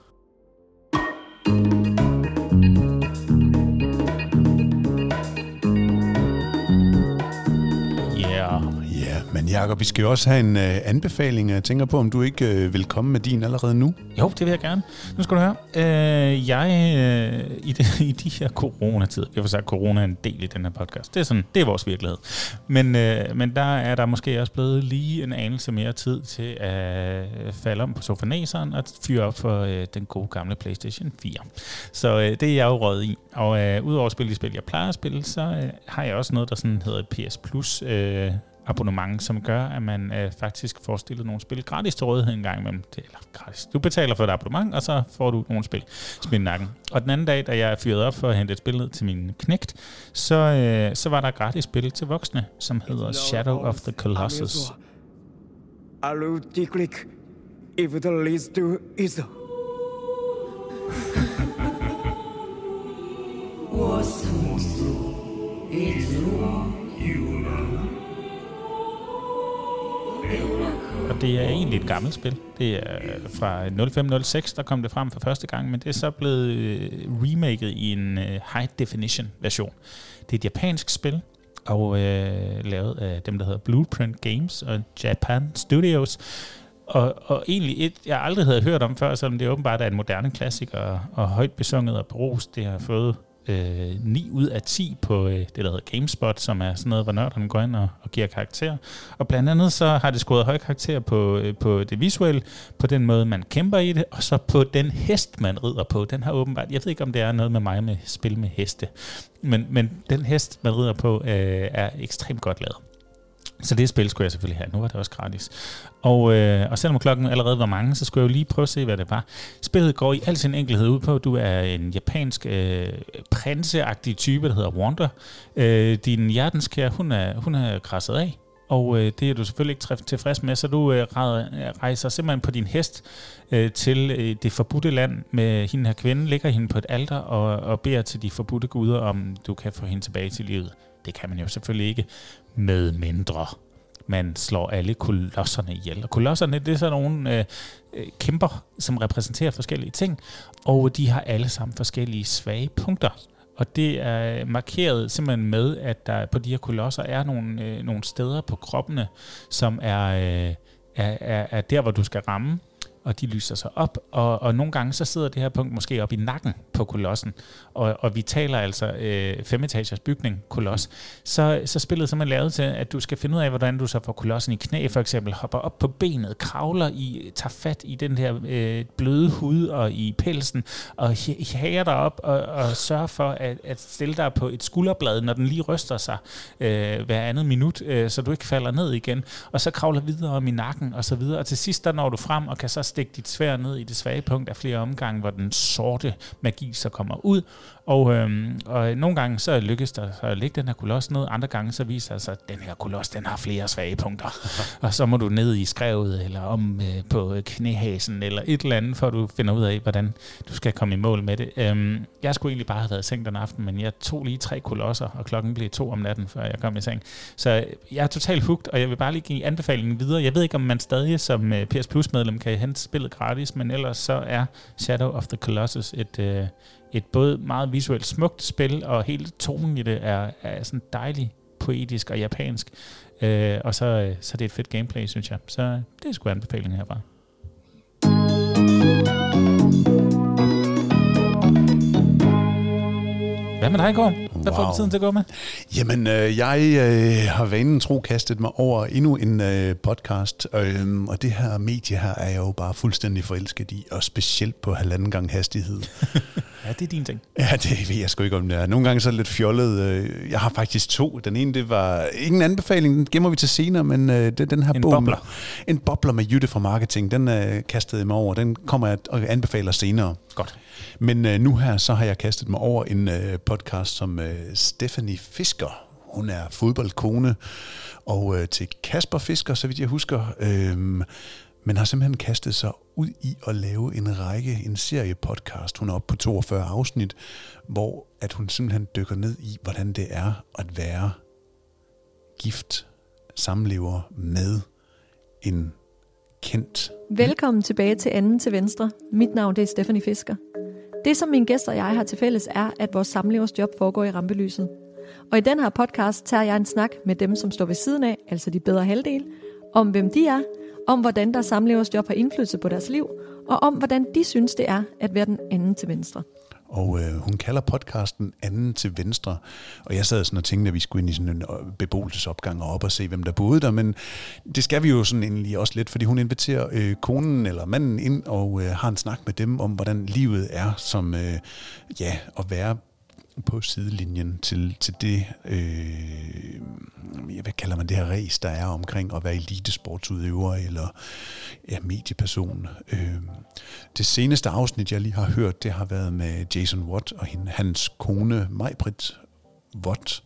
Jakob, vi skal jo også have en øh, anbefaling. Jeg tænker på, om du ikke øh, vil komme med din allerede nu? Jo, det vil jeg gerne. Nu skal du høre. Øh, jeg, øh, i, de, i de her coronatider, jeg har sagt, corona er en del i den her podcast. Det er, sådan, det er vores virkelighed. Men, øh, men der er der måske også blevet lige en anelse mere tid til at falde om på sofanæseren og fyre op for øh, den gode gamle PlayStation 4. Så øh, det er jeg jo råd i. Og øh, udover at spille de spil, jeg plejer at spille, så øh, har jeg også noget, der sådan hedder PS Plus øh, abonnement, som gør, at man øh, faktisk får stillet nogle spil gratis til rådighed en gang imellem. Det, eller gratis. Du betaler for et abonnement, og så får du nogle spil smidt nakken. Og den anden dag, da jeg fyrede op for at hente et spil ned til min knægt, så, øh, så var der gratis spil til voksne, som hedder Shadow of the Colossus. if the leads to is 我所诉，一直我有能。 Og det er egentlig et gammelt spil. Det er fra 0506, der kom det frem for første gang, men det er så blevet øh, remaket i en øh, high definition version. Det er et japansk spil, og øh, lavet af dem, der hedder Blueprint Games og Japan Studios. og, og egentlig et, jeg aldrig havde hørt om før, selvom det åbenbart er en moderne klassiker og, og højt besunget og brugt. Det har fået øh, 9 ud af 10 på øh, det, der hedder GameSpot, som er sådan noget, hvor nørderne går ind og, og giver karakter. Og blandt andet så har det scoret høj karakter på, øh, på det visuelle, på den måde, man kæmper i det, og så på den hest, man rider på. Den har åbenbart, jeg ved ikke, om det er noget med mig med spil med heste, men, men den hest, man rider på, øh, er ekstremt godt lavet. Så det spil skulle jeg selvfølgelig have. Nu var det også gratis. Og, øh, og selvom klokken allerede var mange, så skulle jeg jo lige prøve at se, hvad det var. Spillet går i al sin enkelhed ud på, at du er en japansk øh, prinseagtig type, der hedder Wanda. Øh, din hjertenskær, hun er, hun er krasset af. Og øh, det er du selvfølgelig ikke tilfreds med, så du øh, rejser simpelthen på din hest øh, til øh, det forbudte land med hende her kvinde, lægger hende på et alter og, og beder til de forbudte guder, om du kan få hende tilbage til livet. Det kan man jo selvfølgelig ikke med mindre man slår alle kolosserne ihjel. Og kolosserne, det er så nogle øh, øh, kæmper, som repræsenterer forskellige ting, og de har alle sammen forskellige svage punkter. Og det er markeret simpelthen med, at der på de her kolosser er nogle, øh, nogle steder på kroppene, som er, øh, er, er, er der, hvor du skal ramme og de lyser sig op, og, og nogle gange så sidder det her punkt måske op i nakken på kolossen, og, og vi taler altså øh, femetagers bygning, koloss, så, så spillet som er lavet til, at du skal finde ud af, hvordan du så får kolossen i knæ, for eksempel hopper op på benet, kravler i, tager fat i den her øh, bløde hud og i pelsen, og hager dig op og, og sørger for at, at stille dig på et skulderblad, når den lige ryster sig øh, hver andet minut, øh, så du ikke falder ned igen, og så kravler videre om i nakken og så videre, og til sidst der når du frem og kan så stikke dit svær ned i det svage punkt af flere omgange, hvor den sorte magi så kommer ud, og, øhm, og nogle gange så lykkes der så at lægge den her koloss ned, andre gange så viser det sig, at den her koloss, den har flere svage punkter. og så må du ned i skrevet, eller om øh, på knæhasen, eller et eller andet, for du finder ud af, hvordan du skal komme i mål med det. Øhm, jeg skulle egentlig bare have været seng den aften, men jeg tog lige tre kolosser, og klokken blev to om natten, før jeg kom i seng. Så jeg er totalt hugt, og jeg vil bare lige give anbefalingen videre. Jeg ved ikke, om man stadig som øh, PS Plus medlem kan hente spillet gratis, men ellers så er Shadow of the Colossus et, øh, et både meget visuelt smukt spil, og hele tonen i det er, er sådan dejlig poetisk og japansk. Øh, og så, øh, så det er et fedt gameplay, synes jeg. Så øh, det er sgu anbefalingen herfra. Hvad med dig, Gård? Hvad wow. får du tiden til at gå med? Jamen, øh, jeg øh, har vanen tro kastet mig over endnu en øh, podcast, øh, og det her medie her er jeg jo bare fuldstændig forelsket i, og specielt på halvanden gang hastighed. ja, det er din ting. Ja, det ved jeg sgu ikke om det er. Nogle gange så er det lidt fjollet. Øh, jeg har faktisk to. Den ene, det var ingen anbefaling, den gemmer vi til senere, men øh, det, den her en bog... Bobler. En bobler med Jytte fra Marketing, den øh, kastede jeg mig over. Den kommer jeg og anbefaler senere. Godt. Men øh, nu her, så har jeg kastet mig over en øh, podcast som øh, Stephanie Fisker. Hun er fodboldkone, og øh, til Kasper Fisker, så vidt jeg husker, øh, men har simpelthen kastet sig ud i at lave en række, en serie podcast. Hun er oppe på 42 afsnit, hvor at hun simpelthen dykker ned i, hvordan det er at være gift samlever med en kendt. Velkommen tilbage til Anden til Venstre. Mit navn det er Stephanie Fisker. Det, som mine gæster og jeg har til fælles, er, at vores samlevers job foregår i rampelyset. Og i den her podcast tager jeg en snak med dem, som står ved siden af, altså de bedre halvdel, om hvem de er, om hvordan der samlevers job har indflydelse på deres liv, og om hvordan de synes, det er at være den anden til venstre. Og øh, hun kalder podcasten Anden til Venstre. Og jeg sad sådan og tænkte, at vi skulle ind i sådan en øh, beboelsesopgang og op og se, hvem der boede der. Men det skal vi jo sådan egentlig også lidt, fordi hun inviterer øh, konen eller manden ind og øh, har en snak med dem om, hvordan livet er som øh, ja, at være på sidelinjen til, til det, øh, hvad kalder man det her race, der er omkring at være elitesportsudøver eller ja, medieperson. Øh, det seneste afsnit, jeg lige har hørt, det har været med Jason Watt og hende, hans kone Majbrit Watt.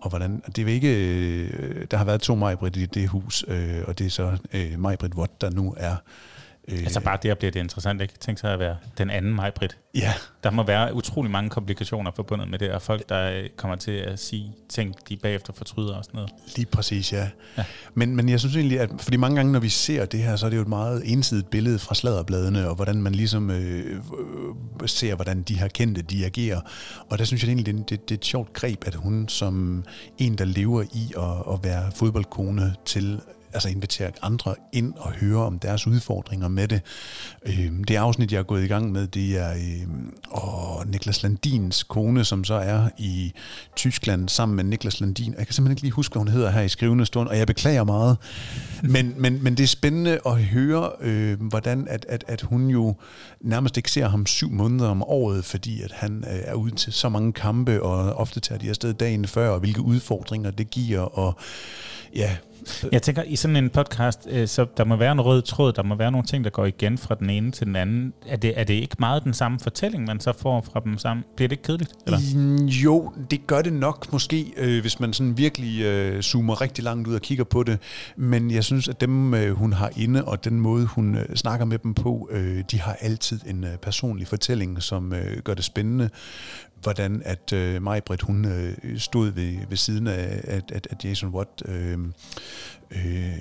Og hvordan, det er ikke, øh, der har været to Majbrit i det hus, øh, og det er så øh, Majbrit Watt, der nu er Øh, altså bare der bliver det interessant, ikke? Tænk sig at være den anden mig, Britt. Ja. Der må være utrolig mange komplikationer forbundet med det, og folk, der øh, kommer til at sige ting, de bagefter fortryder og sådan noget. Lige præcis, ja. ja. Men, men jeg synes egentlig, at fordi mange gange, når vi ser det her, så er det jo et meget ensidigt billede fra sladderbladene, og hvordan man ligesom øh, øh, ser, hvordan de her kendte, de agerer. Og der synes jeg egentlig, det, det, det er et sjovt greb, at hun som en, der lever i at, at være fodboldkone til altså invitere andre ind og høre om deres udfordringer med det. Øh, det afsnit, jeg er gået i gang med, det er øh, og Niklas Landins kone, som så er i Tyskland sammen med Niklas Landin. Jeg kan simpelthen ikke lige huske, hvad hun hedder her i skrivende stund, og jeg beklager meget. Men, men, men det er spændende at høre, øh, hvordan at, at, at hun jo nærmest ikke ser ham syv måneder om året, fordi at han øh, er ude til så mange kampe, og ofte tager de afsted dagen før, og hvilke udfordringer det giver, og ja, jeg tænker, i sådan en podcast, øh, så der må være en rød tråd, der må være nogle ting, der går igen fra den ene til den anden. Er det, er det ikke meget den samme fortælling, man så får fra dem sammen? Bliver det ikke kedeligt? Eller? Jo, det gør det nok måske, øh, hvis man sådan virkelig øh, zoomer rigtig langt ud og kigger på det. Men jeg synes, at dem, øh, hun har inde, og den måde, hun øh, snakker med dem på, øh, de har altid en øh, personlig fortælling, som øh, gør det spændende. Hvordan at øh, Majbrit, hun øh, stod ved, ved siden af at, at, at Jason Watt øh, øh,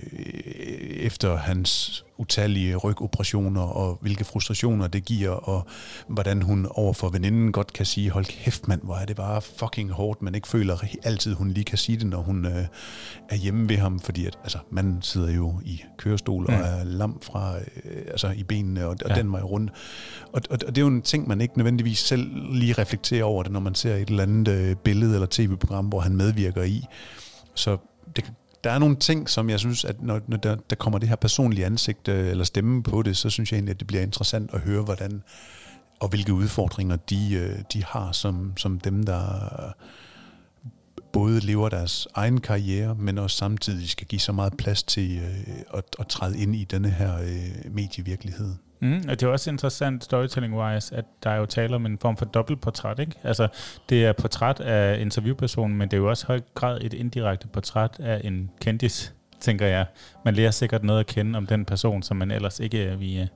efter hans utallige rygoperationer, og hvilke frustrationer det giver, og hvordan hun overfor veninden godt kan sige, hold kæft mand, hvor er det bare fucking hårdt, men ikke føler altid, hun lige kan sige det, når hun øh, er hjemme ved ham, fordi at, altså, man sidder jo i kørestol og Mm. er lam fra, øh, altså i benene, og, og Ja. den vej rundt. Og, og, og det er jo en ting, man ikke nødvendigvis selv lige reflekterer over det, når man ser et eller andet øh, billede eller tv-program, hvor han medvirker i. Så det, der er nogle ting, som jeg synes, at når, når der, der kommer det her personlige ansigt øh, eller stemme på det, så synes jeg egentlig, at det bliver interessant at høre, hvordan og hvilke udfordringer de, øh, de har som, som dem, der øh, både lever deres egen karriere, men også samtidig skal give så meget plads til øh, at, at træde ind i denne her øh, medievirkelighed. Mm, og det er også interessant storytelling-wise, at der er jo tale om en form for dobbeltportræt, ikke? Altså, det er portræt af interviewpersonen, men det er jo også i høj grad et indirekte portræt af en kendis, tænker jeg. Man lærer sikkert noget at kende om den person, som man ellers ikke øh, vi, øh,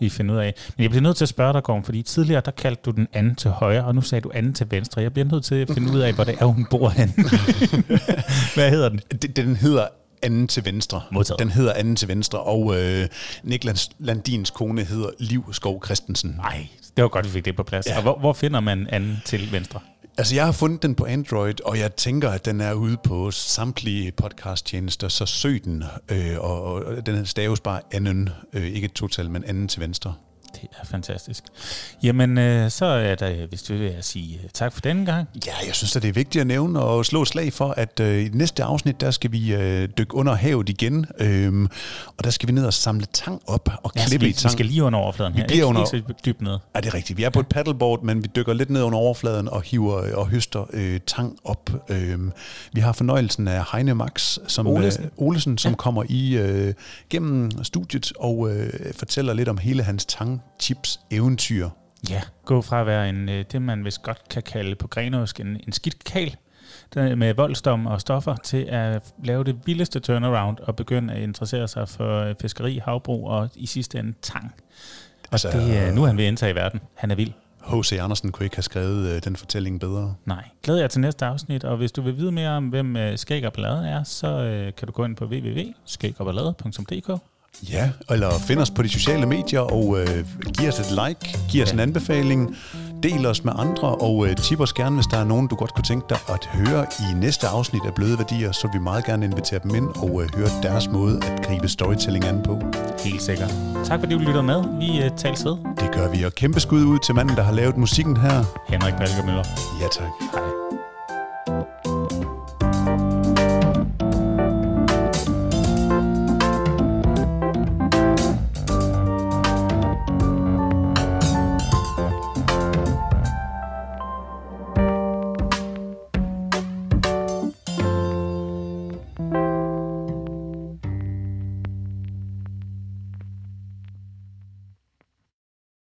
vi finder ud af. Men jeg bliver nødt til at spørge dig, Gorm, fordi tidligere der kaldte du den anden til højre, og nu sagde du anden til venstre. Jeg bliver nødt til at finde ud af, hvor det er, hun bor henne. Hvad hedder den? Den, den hedder anden til venstre. Modtaget. Den hedder anden til venstre, og øh, Niklas Landins kone hedder Liv Skov Christensen. Nej, det var godt, vi fik det på plads. Ja. Og hvor, hvor finder man anden til venstre? Altså, jeg har fundet den på Android, og jeg tænker, at den er ude på samtlige podcasttjenester, så søg den. Øh, og, og den staves bare anden, øh, ikke et total, men anden til venstre. Det er fantastisk. Jamen, øh, så er der, hvis du vil jeg sige øh, tak for denne gang. Ja, jeg synes, at det er vigtigt at nævne og slå slag for, at øh, i det næste afsnit, der skal vi øh, dykke under havet igen. Øh, og der skal vi ned og samle tang op og Ja, klippe vi, i vi tang. skal lige under overfladen her. Vi bliver ikke, under- ikke så dybt ned. Ja, det er rigtigt. Vi er på et paddleboard, men vi dykker lidt ned under overfladen og hiver øh, og høster øh, tang op. Øh, vi har fornøjelsen af Heine Max, som, Olesen. Øh, Olesen, som Ja. kommer i øh, gennem studiet og øh, fortæller lidt om hele hans tangchips eventyr. Ja, gå fra at være en, øh, det, man vist godt kan kalde på grenåsk en, en skidt kal med voldsdom og stoffer, til at lave det vildeste turnaround og begynde at interessere sig for øh, fiskeri, havbrug og i sidste ende tang. Altså, Det, er nu er han ved at indtage i verden. Han er vild. H.C. Andersen kunne ikke have skrevet øh, den fortælling bedre. Nej. Glæder jer til næste afsnit, og hvis du vil vide mere om, hvem øh, Skæg og Ballade er, så øh, kan du gå ind på www.skægogballade.dk Ja, eller find os på de sociale medier og øh, giv os et like, giv os Ja. en anbefaling, del os med andre og øh, tip os gerne, hvis der er nogen, du godt kunne tænke dig at høre i næste afsnit af Bløde Værdier, så vil vi meget gerne invitere dem ind og øh, høre deres måde at gribe storytelling an på. Helt sikkert. Tak fordi du lytter med. Vi øh, tales ved. Det gør vi, og kæmpe skud ud til manden, der har lavet musikken her. Henrik Palker Møller. Ja tak. Hej.